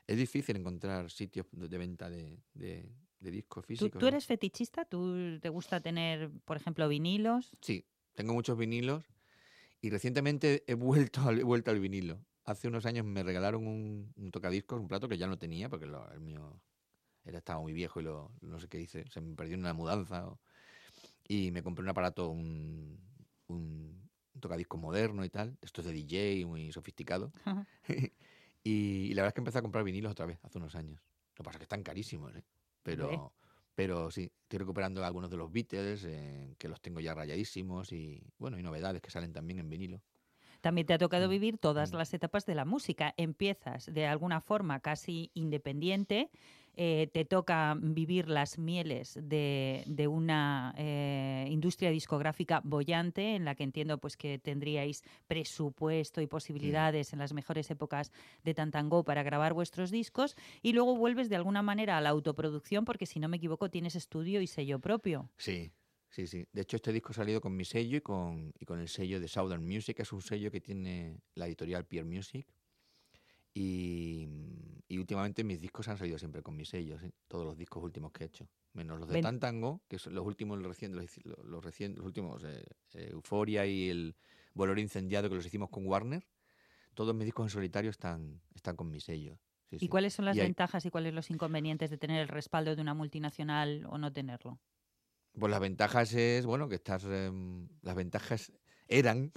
Speaker 3: es difícil encontrar sitios de, venta de, de- de discos
Speaker 2: ¿Tú,
Speaker 3: físicos.
Speaker 2: tú
Speaker 3: ¿no?
Speaker 2: eres fetichista? ¿Tú te gusta tener, por ejemplo, vinilos?
Speaker 3: Sí, tengo muchos vinilos y recientemente he vuelto al, he vuelto al vinilo. Hace unos años me regalaron un, un tocadiscos, un plato que ya no tenía porque lo- el mío era, estaba muy viejo y lo, no sé qué hice, se me perdió en una mudanza. o- y me compré un aparato, un, un, un tocadiscos moderno y tal. Esto es de DJ, muy sofisticado. y, y la verdad es que empecé a comprar vinilos otra vez hace unos años. Lo que pasa es que están carísimos, ¿eh? Pero, pero sí, estoy recuperando algunos de los Beatles, eh, que los tengo ya rayadísimos y bueno, y novedades que salen también en vinilo.
Speaker 2: También te ha tocado
Speaker 3: Mm,
Speaker 2: vivir todas
Speaker 3: mm.
Speaker 2: las etapas de la música. Empiezas de alguna forma casi independiente, eh, te toca vivir las mieles de, de una eh, industria discográfica bollante en la que entiendo pues que tendríais presupuesto y posibilidades en las mejores épocas de Tantango para grabar vuestros discos y luego vuelves de alguna manera a la autoproducción porque si no me equivoco tienes estudio y sello propio.
Speaker 3: Sí, sí, sí. De hecho, este disco ha salido con mi sello y con, y con el sello de Southern Music, que es un sello que tiene la editorial Pierre Music. Y, y últimamente mis discos han salido siempre con mi sello, sí, todos los discos últimos que he hecho. Menos los de
Speaker 2: Ven-
Speaker 3: Tantango, que son los últimos, los, recien- los, los, recien- los últimos, eh, eh, Euforia y el Bolero Incendiado, que los hicimos con Warner. Todos mis discos en solitario están, están con mi sello. Sí,
Speaker 2: ¿Y
Speaker 3: sí.
Speaker 2: cuáles son las
Speaker 3: Y hay-
Speaker 2: ventajas y cuáles los inconvenientes de tener el respaldo de una multinacional o no tenerlo?
Speaker 3: Pues las ventajas es, bueno, que estás. las ventajas eran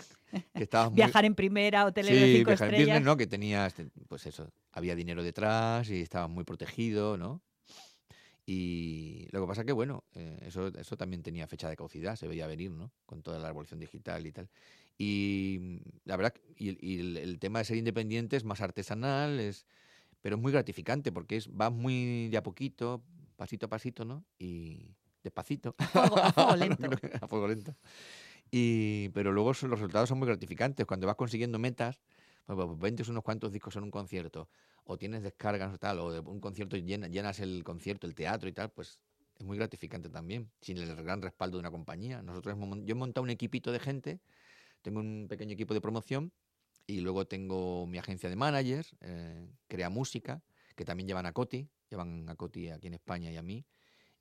Speaker 3: que estabas muy.
Speaker 2: Viajar en primera, hoteles de
Speaker 3: Sí,
Speaker 2: cinco
Speaker 3: viajar en
Speaker 2: estrellas.
Speaker 3: business, ¿no? Que tenías, te- pues eso, había dinero detrás y estabas muy protegido, ¿no? Y lo que pasa que, bueno, eh, eso, eso también tenía fecha de caducidad, se veía venir, ¿no? Con toda la revolución digital y tal. Y mm, la verdad, y, el- y el, el tema de ser independiente es más artesanal, es, pero es muy gratificante porque es, vas muy de a poquito, pasito a pasito, ¿no? Y despacito.
Speaker 2: fuego- a fuego lento.
Speaker 3: a fuego lento. Y, pero luego son- los resultados son muy gratificantes. Cuando vas consiguiendo metas, pues, pues, vendes unos cuantos discos en un concierto, o tienes descargas o tal, o de un concierto llena- llenas el concierto, el teatro y tal, pues es muy gratificante también, sin el gran respaldo de una compañía. Nosotros yo he montado un equipito de gente, tengo un pequeño equipo de promoción y luego tengo mi agencia de managers, eh, Crea Música, que también llevan a Coti, llevan a Coti aquí en España y a mí.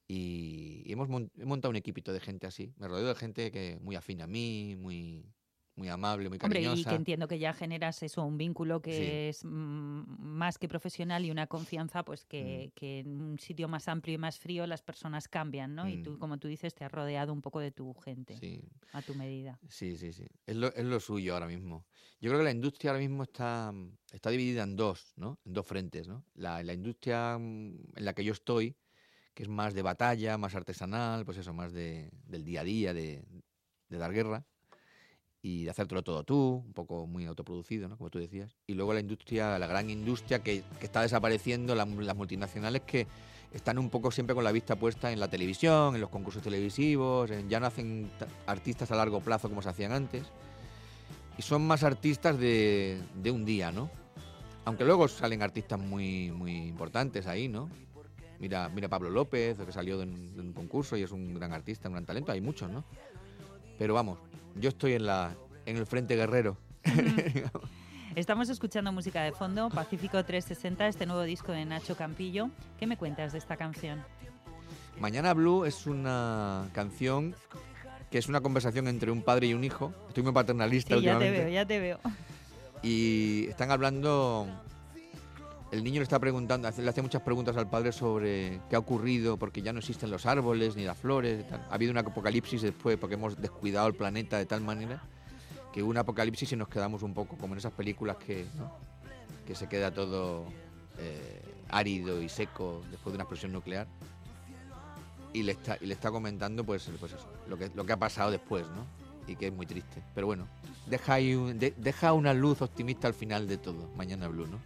Speaker 3: Y y hemos mon- he montado un equipito de gente así. Me rodeo de gente que muy afín a mí, muy, muy amable, muy
Speaker 2: Hombre,
Speaker 3: cariñosa.
Speaker 2: y que entiendo que ya generas eso, un vínculo que
Speaker 3: Sí.
Speaker 2: es mm, más que profesional y una confianza, pues que, que en un sitio más amplio y más frío las personas cambian, ¿no? Y tú,
Speaker 3: Mm.
Speaker 2: como tú dices, te has rodeado un poco de tu gente,
Speaker 3: Sí,
Speaker 2: a tu medida.
Speaker 3: sí, sí, sí. Es lo, es lo suyo ahora mismo. Yo creo que la industria ahora mismo está, está dividida en dos, ¿no? En dos frentes, ¿no? La, la industria mm, en la que yo estoy, que es más de batalla, más artesanal, pues eso, más de, del día a día, de, dar guerra y de hacértelo todo tú, un poco muy autoproducido, ¿no? Como tú decías. Y luego la industria, la gran industria que, está desapareciendo, la- las multinacionales que están un poco siempre con la vista puesta en la televisión, en los concursos televisivos, en- ya no hacen ta- artistas a largo plazo como se hacían antes. Y son más artistas de, de un día, ¿no? Aunque luego salen artistas muy, muy importantes ahí, ¿no? Mira, mira Pablo López, que salió de un, de un concurso y es un gran artista, un gran talento, hay muchos, ¿no? Pero vamos, yo estoy en la en el frente guerrero.
Speaker 2: Estamos escuchando música de fondo, Pacífico 360, este nuevo disco de Nacho Campillo. ¿Qué me cuentas de esta canción?
Speaker 3: Mañana Blue es una canción que es una conversación entre un padre y un hijo. Estoy muy paternalista
Speaker 2: Sí, ya te
Speaker 3: últimamente.
Speaker 2: veo, ya te veo.
Speaker 3: Y están hablando. El niño le está preguntando, le hace muchas preguntas al padre sobre qué ha ocurrido, porque ya no existen los árboles ni las flores. tal. Ha habido un apocalipsis después, porque hemos descuidado el planeta de tal manera que hubo un apocalipsis y nos quedamos un poco como en esas películas que, ¿no? que se queda todo eh, árido y seco después de una explosión nuclear. Y le está, y le está comentando pues, pues eso, lo, que, lo que ha pasado después, ¿no? Y que es muy triste. Pero bueno, deja, un- de- deja una luz optimista al final de todo, Mañana Blue, ¿no?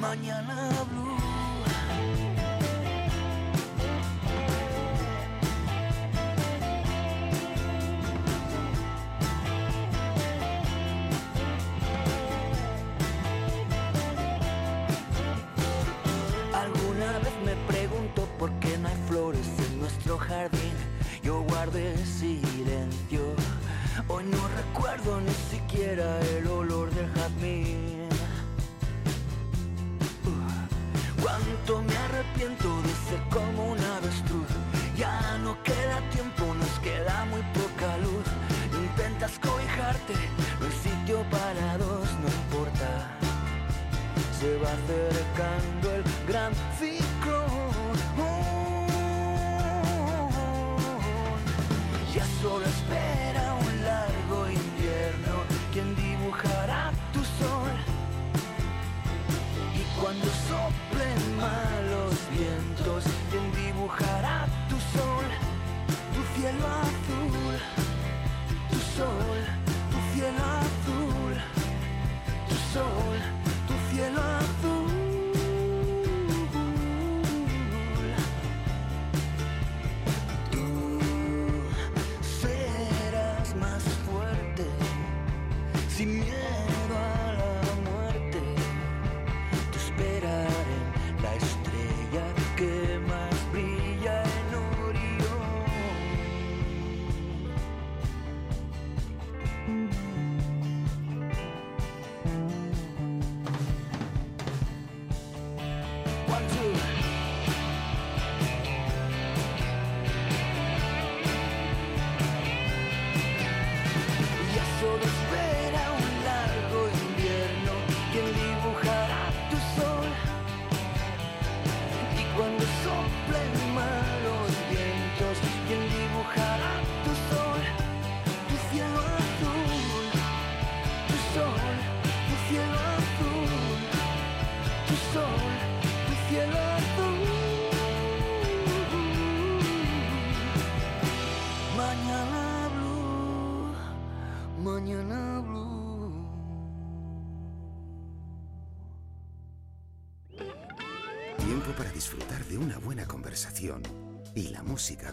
Speaker 4: Mañana Blue. Alguna vez me pregunto por qué no hay flores en nuestro jardín. Yo guardé silencio. Hoy no recuerdo ni siquiera el olor Cuánto me arrepiento de ser como un avestruz. Ya no queda tiempo, nos queda muy poca luz. Intentas cobijarte, no hay sitio para dos, no importa. Se va acercando el gran ciclón. Cielo azul, tu sol,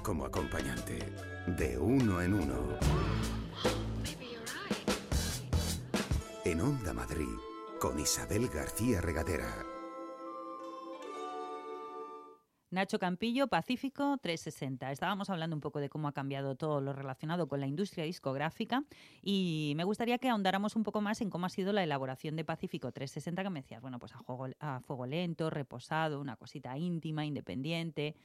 Speaker 1: como acompañante. De uno en uno. En Onda Madrid, con Isabel García Regadera.
Speaker 2: Nacho Campillo, Pacífico 360. Estábamos hablando un poco de cómo ha cambiado todo lo relacionado con la industria discográfica y me gustaría que ahondáramos un poco más en cómo ha sido la elaboración de Pacífico 360, que me decías, bueno, pues a, juego, a fuego lento, reposado, una cosita íntima, independiente.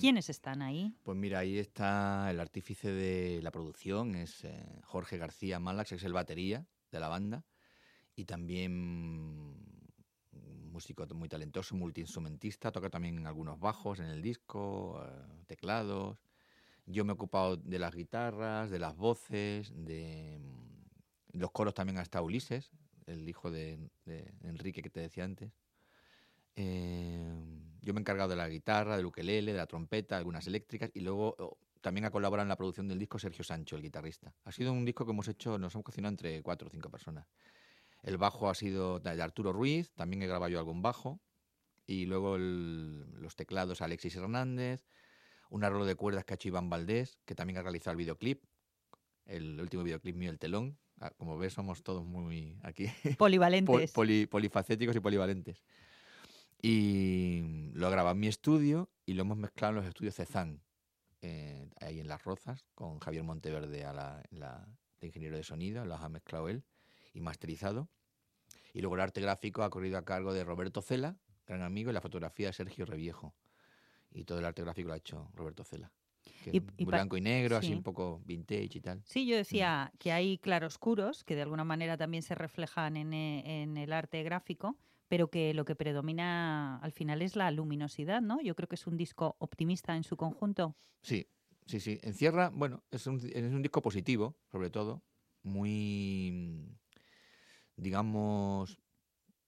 Speaker 2: ¿Quiénes están ahí?
Speaker 3: Pues mira, ahí está el artífice de la producción, es eh, Jorge García Malax, que es el batería de la banda, y también músico muy talentoso, multiinstrumentista, toca también algunos bajos en el disco, eh, teclados. Yo me he ocupado de las guitarras, de las voces, de mm, los coros también ha estado Ulises, el hijo de, de Enrique que te decía antes. Eh, yo me he encargado de la guitarra, del ukelele, de la trompeta, algunas eléctricas y luego oh, también ha colaborado en la producción del disco Sergio Sancho, el guitarrista. Ha sido un disco que hemos hecho, nos hemos cocinado entre cuatro o cinco personas. El bajo ha sido de Arturo Ruiz, también he grabado yo algún bajo. Y luego el- los teclados Alexis Hernández, un arreglo de cuerdas que ha hecho Iván Valdés, que también ha realizado el videoclip, el último videoclip mío, El Telón. Ah, Como ves, somos todos muy aquí pol-
Speaker 2: Polivalentes.
Speaker 3: poli- polifacéticos y polivalentes. Y lo he grabado en mi estudio y lo hemos mezclado en los estudios Cezanne, eh, ahí en Las Rozas, con Javier Monteverde a la, de ingeniero de sonido, los ha mezclado él y masterizado. Y luego el arte gráfico ha corrido a cargo de Roberto Cela, gran amigo, y la fotografía de Sergio Reviejo. Y todo el arte gráfico lo ha hecho Roberto Cela.
Speaker 2: Y-
Speaker 3: blanco y negro, así
Speaker 2: sí.
Speaker 3: un poco vintage y tal.
Speaker 2: Sí, yo decía que hay claroscuros que de alguna manera también se reflejan en, e- en el arte gráfico, pero que lo que predomina al final es la luminosidad, ¿no? Yo creo que es un disco optimista en su conjunto.
Speaker 3: Sí, sí, sí. Encierra, bueno, es un, es un disco positivo, sobre todo, muy, digamos,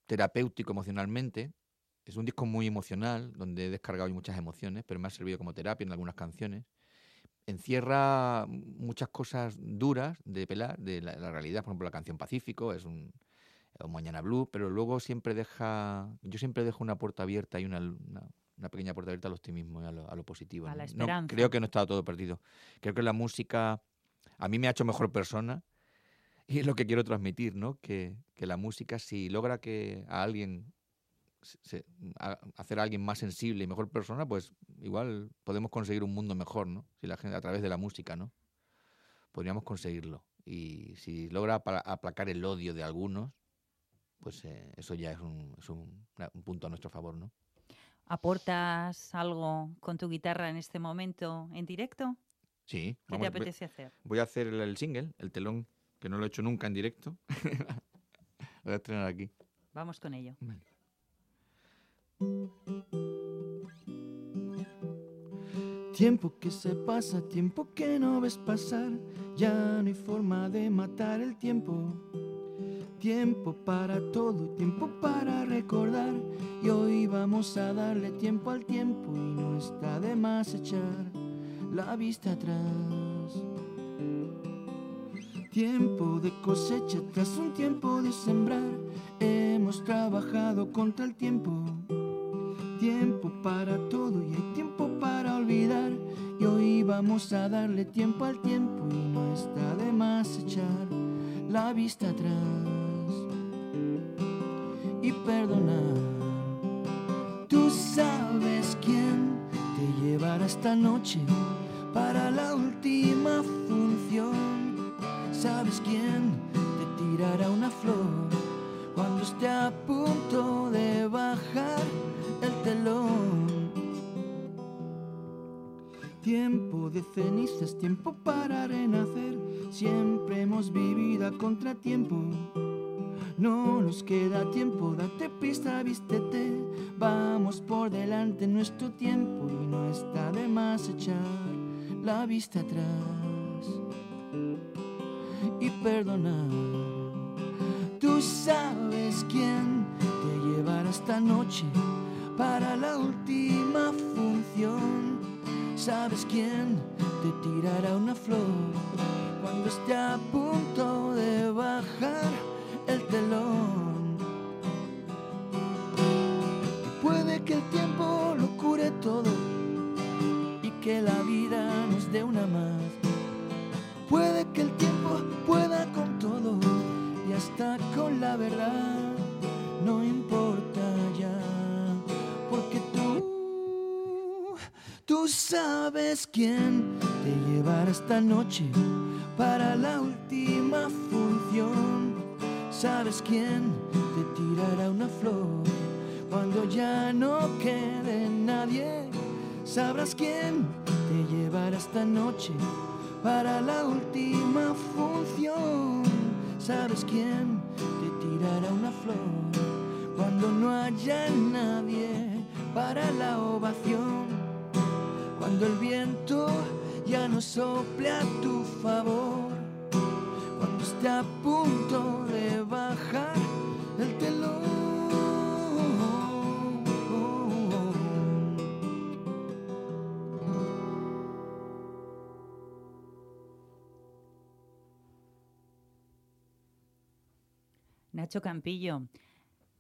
Speaker 3: terapéutico emocionalmente. Es un disco muy emocional, donde he descargado muchas emociones, pero me ha servido como terapia en algunas canciones. Encierra muchas cosas duras de pelar, de la, la realidad, por ejemplo, la canción Pacífico, es un, o Mañana Blue, pero luego siempre deja, yo siempre dejo una puerta abierta y una, una, una pequeña puerta abierta al optimismo y a lo, a lo positivo.
Speaker 2: A
Speaker 3: ¿no?
Speaker 2: la
Speaker 3: No,
Speaker 2: esperanza.
Speaker 3: creo que no está todo perdido. Creo que la música a mí me ha hecho mejor persona y es lo que quiero transmitir, ¿no? Que, que la música, si logra que a alguien se- a- hacer a alguien más sensible y mejor persona, pues igual podemos conseguir un mundo mejor, ¿no? Si la gente a través de la música, ¿no? Podríamos conseguirlo. Y si logra aplacar el odio de algunos, pues eh, eso ya es, un, es un- punto a nuestro favor, ¿no?
Speaker 2: ¿Aportas algo con tu guitarra en este momento en directo?
Speaker 3: Sí.
Speaker 2: ¿Qué te
Speaker 3: voy-
Speaker 2: apetece hacer?
Speaker 3: Voy a hacer el, el single, el telón, que no lo he hecho nunca en directo. lo voy a estrenar aquí.
Speaker 2: Vamos con ello.
Speaker 3: Vale.
Speaker 4: Tiempo que se pasa, tiempo que no ves pasar, ya no hay forma de matar el tiempo. Tiempo para todo, tiempo para recordar, y hoy vamos a darle tiempo al tiempo y no está de más echar la vista atrás. Tiempo de cosecha tras un tiempo de sembrar, hemos trabajado contra el tiempo tiempo para todo y hay tiempo para olvidar. Y hoy vamos a darle tiempo al tiempo y no está de más echar la vista atrás y perdonar. Tú sabes quién te llevará esta noche para la última función. Sabes quién te tirará una flor cuando esté a punto de bajar el telón. Tiempo de cenizas, tiempo para renacer. Siempre hemos vivido a contratiempo. No nos queda tiempo, date pista, vístete. Vamos por delante nuestro tiempo y no está de más echar la vista atrás y perdonar. Tú sabes quién te llevará esta noche para la última función. Sabes quién te tirará una flor cuando esté a punto quién te llevará esta noche para la última función. ¿Sabes quién te tirará una flor cuando ya no quede nadie? Sabrás quién te llevará esta noche para la última función. ¿Sabes quién te tirará una flor cuando no haya nadie para la ovación? Cuando el viento ya no sople a tu favor, cuando esté a punto de bajar el telón.
Speaker 2: Nacho Campillo,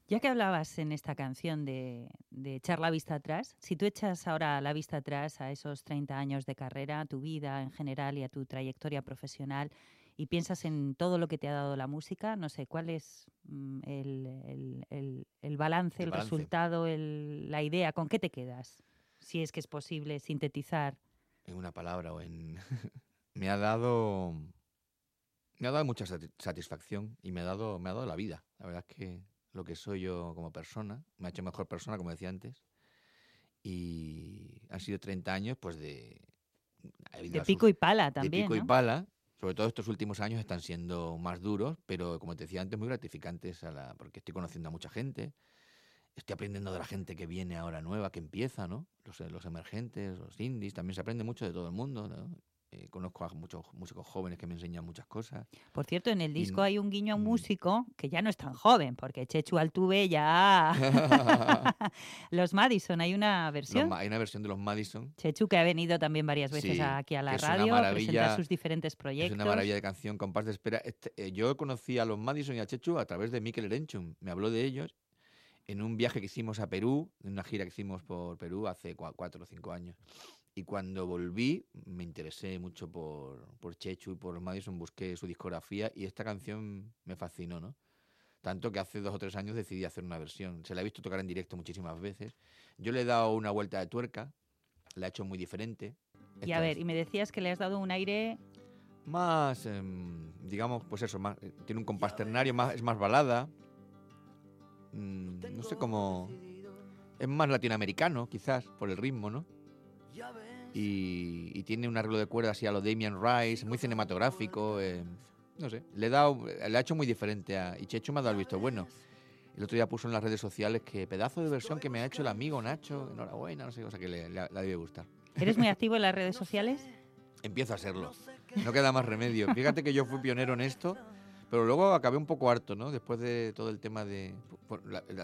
Speaker 2: ya que hablabas en esta canción de, echar la vista atrás, si tú echas ahora la vista atrás a esos 30 años de carrera, a tu vida en general y a tu trayectoria profesional, y piensas en todo lo que te ha dado la música, no sé, ¿cuál es mm, el, balance, el, resultado, la idea? ¿Con qué te quedas? Si es que es posible sintetizar.
Speaker 3: En una palabra o en... me ha dado me ha dado mucha satisfacción y me ha dado, me ha dado la vida. La verdad es que lo que soy yo como persona, me ha hecho mejor persona, como decía antes. Y han sido 30 años pues de...
Speaker 2: De pico y pala también.
Speaker 3: De pico y pala. Sobre todo estos últimos años están siendo más duros, pero como te decía antes, muy gratificantes a la, porque estoy conociendo a mucha gente. Estoy aprendiendo de la gente que viene ahora nueva, que empieza, ¿no? Los, los emergentes, los indies, también se aprende mucho de todo el mundo, ¿no? Eh, conozco a muchos músicos jóvenes que me enseñan muchas cosas.
Speaker 2: Por cierto, en el disco hay un guiño a un mm. músico que ya no es tan joven, porque Chechu Altuve ya... los Madison, hay una versión.
Speaker 3: hay una versión de los Madison.
Speaker 2: Chechu que ha venido también varias veces aquí a la radio a presentar sus diferentes proyectos.
Speaker 3: Es una maravilla de canción, compás de espera. Este, eh, yo conocí a los Madison y a Chechu a través de Mikel Erenchum. Me habló de ellos en un viaje que hicimos a Perú, en una gira que hicimos por Perú hace cuatro o cinco años. Y cuando volví, me interesé mucho por, por Chechu y por Madison, busqué su discografía y esta canción me fascinó, ¿no? Tanto que hace dos o tres años decidí hacer una versión. Se la he visto tocar en directo muchísimas veces. Yo le he dado una vuelta de tuerca, la he hecho muy diferente.
Speaker 2: y a ver, y me decías que le has dado un aire...
Speaker 3: Más, em, digamos, pues eso, más, eh, tiene un compás ternario, más, es más balada. Mm, no sé cómo... Es más latinoamericano, quizás, por el ritmo, ¿no? Y, tiene un arreglo de cuerdas así a lo Damien Rice, muy cinematográfico. Eh, no sé, le, he dado, le ha hecho muy diferente a. Y Checho me ha dado el visto bueno. El otro día puso en las redes sociales que pedazo de versión que me ha hecho el amigo Nacho, enhorabuena, no sé, o sea que le, le, debe gustar.
Speaker 2: ¿Eres muy activo en las redes sociales?
Speaker 3: Empiezo a serlo. No queda más remedio. Fíjate que yo fui pionero en esto pero luego acabé un poco harto, ¿no? Después de todo el tema de...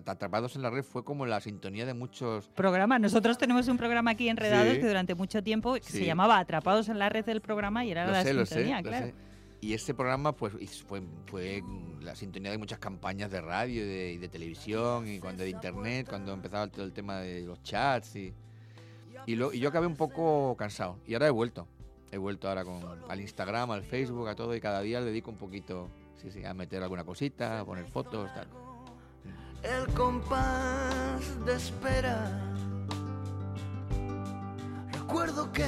Speaker 3: Atrapados en la red fue como la sintonía de muchos...
Speaker 2: Programas. Nosotros tenemos un programa aquí Enredados que durante mucho tiempo se llamaba Atrapados en la red del programa y era la sintonía, claro.
Speaker 3: Y ese programa pues fue, fue, la sintonía de muchas campañas de radio y de, televisión y cuando de internet, cuando empezaba todo el tema de los chats y, y, lo, y yo acabé un poco cansado. Y ahora he vuelto. He vuelto ahora con, al Instagram, al Facebook, a todo y cada día le dedico un poquito Sí, sí, a meter alguna cosita, a poner fotos, tal.
Speaker 4: El compás de espera. Recuerdo que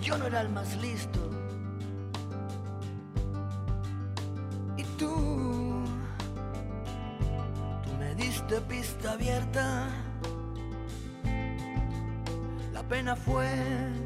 Speaker 4: yo no era el más listo. Y tú, tú me diste pista abierta. La pena fue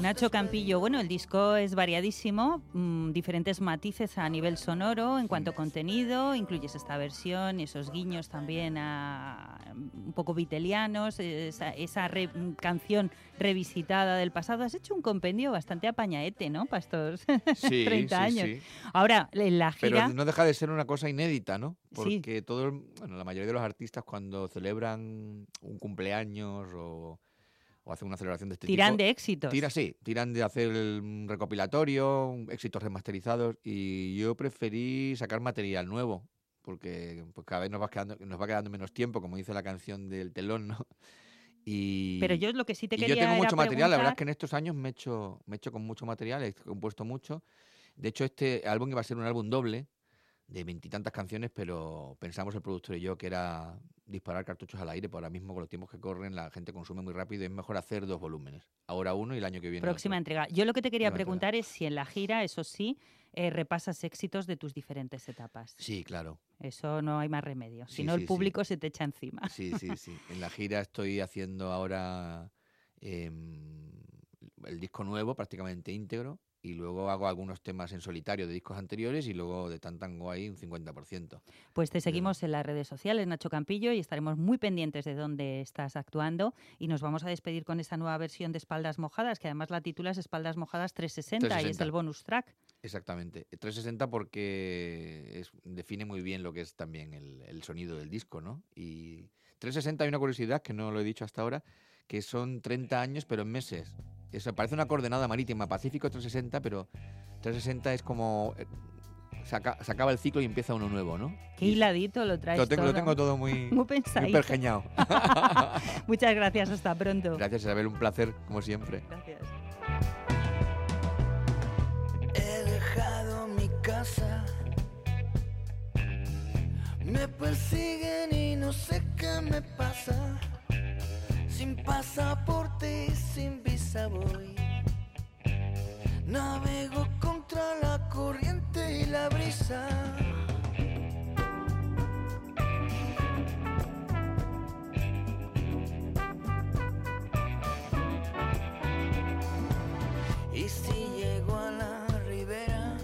Speaker 2: Nacho Campillo, bueno, el disco es variadísimo, mm, diferentes matices a nivel sonoro en cuanto a contenido, incluyes esta versión, esos guiños también a mm, un poco vitelianos, esa, esa canción revisitada del pasado. Has hecho un compendio bastante apañaete, ¿no? Para estos 30 años. Ahora, en la gira...
Speaker 3: Pero no deja de ser una cosa inédita, ¿no? Porque todo, bueno, la mayoría de los artistas cuando celebran un cumpleaños o o hacen una celebración de este
Speaker 2: tiran de éxitos.
Speaker 3: Tira, sí, tiran de hacer un recopilatorio, éxitos remasterizados y yo preferí sacar material nuevo porque pues, cada vez nos va, quedando, nos va quedando menos tiempo, como dice la canción del telón, ¿no?
Speaker 2: Y, Pero yo lo que sí te quería
Speaker 3: Yo tengo mucho material, la verdad es que en estos años me he hecho, me he hecho con mucho material, he compuesto mucho. De hecho, este álbum iba a ser un álbum doble de veintitantas canciones, pero pensamos el productor y yo que era disparar cartuchos al aire, por ahora mismo con los tiempos que corren la gente consume muy rápido y es mejor hacer dos volúmenes. Ahora uno y el año que viene.
Speaker 2: Próxima entrega. Yo lo que te quería preguntar es si en la gira, eso sí, eh, repasas éxitos de tus diferentes etapas.
Speaker 3: Sí, claro.
Speaker 2: Eso no hay más remedio. Si no, el público se te echa encima.
Speaker 3: Sí, sí, sí. En la gira estoy haciendo ahora em, el disco nuevo, prácticamente íntegro y luego hago algunos temas en solitario de discos anteriores y luego de Tantango ahí un 50%.
Speaker 2: Pues te seguimos en las redes sociales, Nacho Campillo, y estaremos muy pendientes de dónde estás actuando y nos vamos a despedir con esa nueva versión de Espaldas Mojadas, que además la titulas Espaldas Mojadas 360, y es el bonus track.
Speaker 3: Exactamente, 360 porque define muy bien lo que es también el, el sonido del disco, ¿no? Y 360 hay una curiosidad que no lo he dicho hasta ahora, que son 30 años pero en meses. Eso parece una coordenada marítima, Pacífico 360, pero 360 es como... Eh, se, acaba el ciclo y empieza uno nuevo, ¿no?
Speaker 2: Qué hiladito lo traes
Speaker 3: lo tengo,
Speaker 2: todo.
Speaker 3: Lo tengo todo muy, muy, muy pergeñado.
Speaker 2: Muchas gracias, hasta pronto.
Speaker 3: Gracias Isabel, un placer como siempre.
Speaker 2: Gracias.
Speaker 4: He dejado mi casa, me persiguen y no sé qué me pasa sin pasaporte y sin visa voy. Navego contra la corriente y la brisa. Y si llego a la ribera,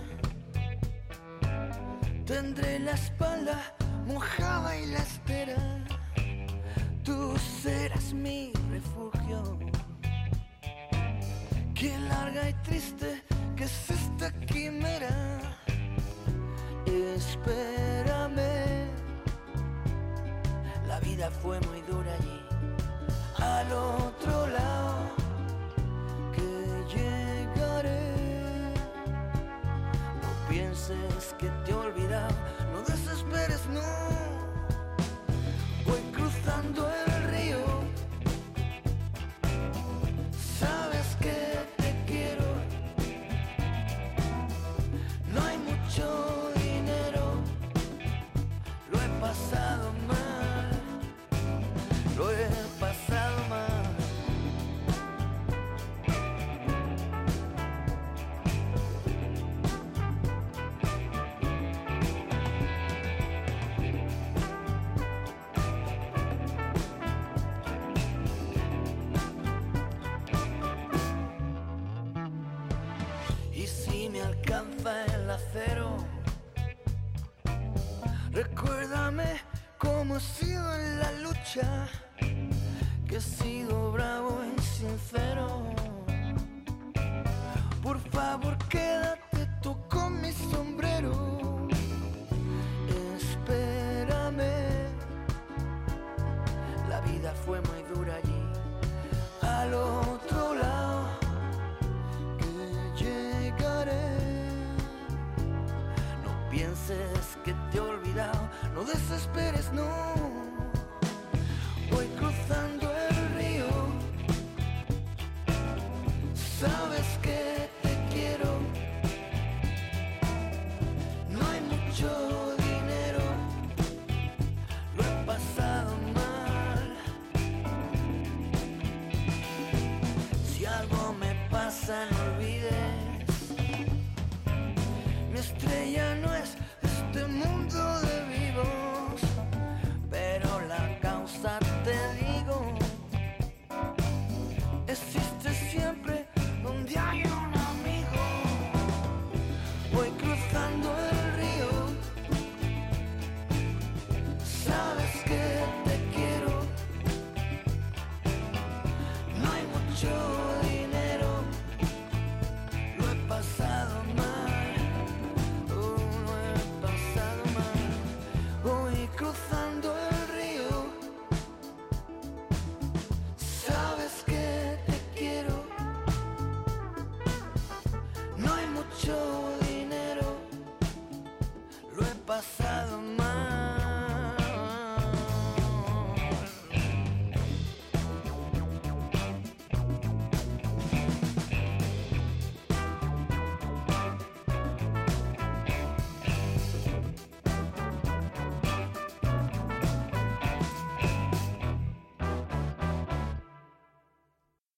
Speaker 4: tendré la espalda mojada y la espera tú serás mi refugio. Qué larga y triste que es esta quimera. Espérame, la vida fue muy dura allí, al otro lado que llegaré. No pienses que te he no desesperes, no. Recuérdame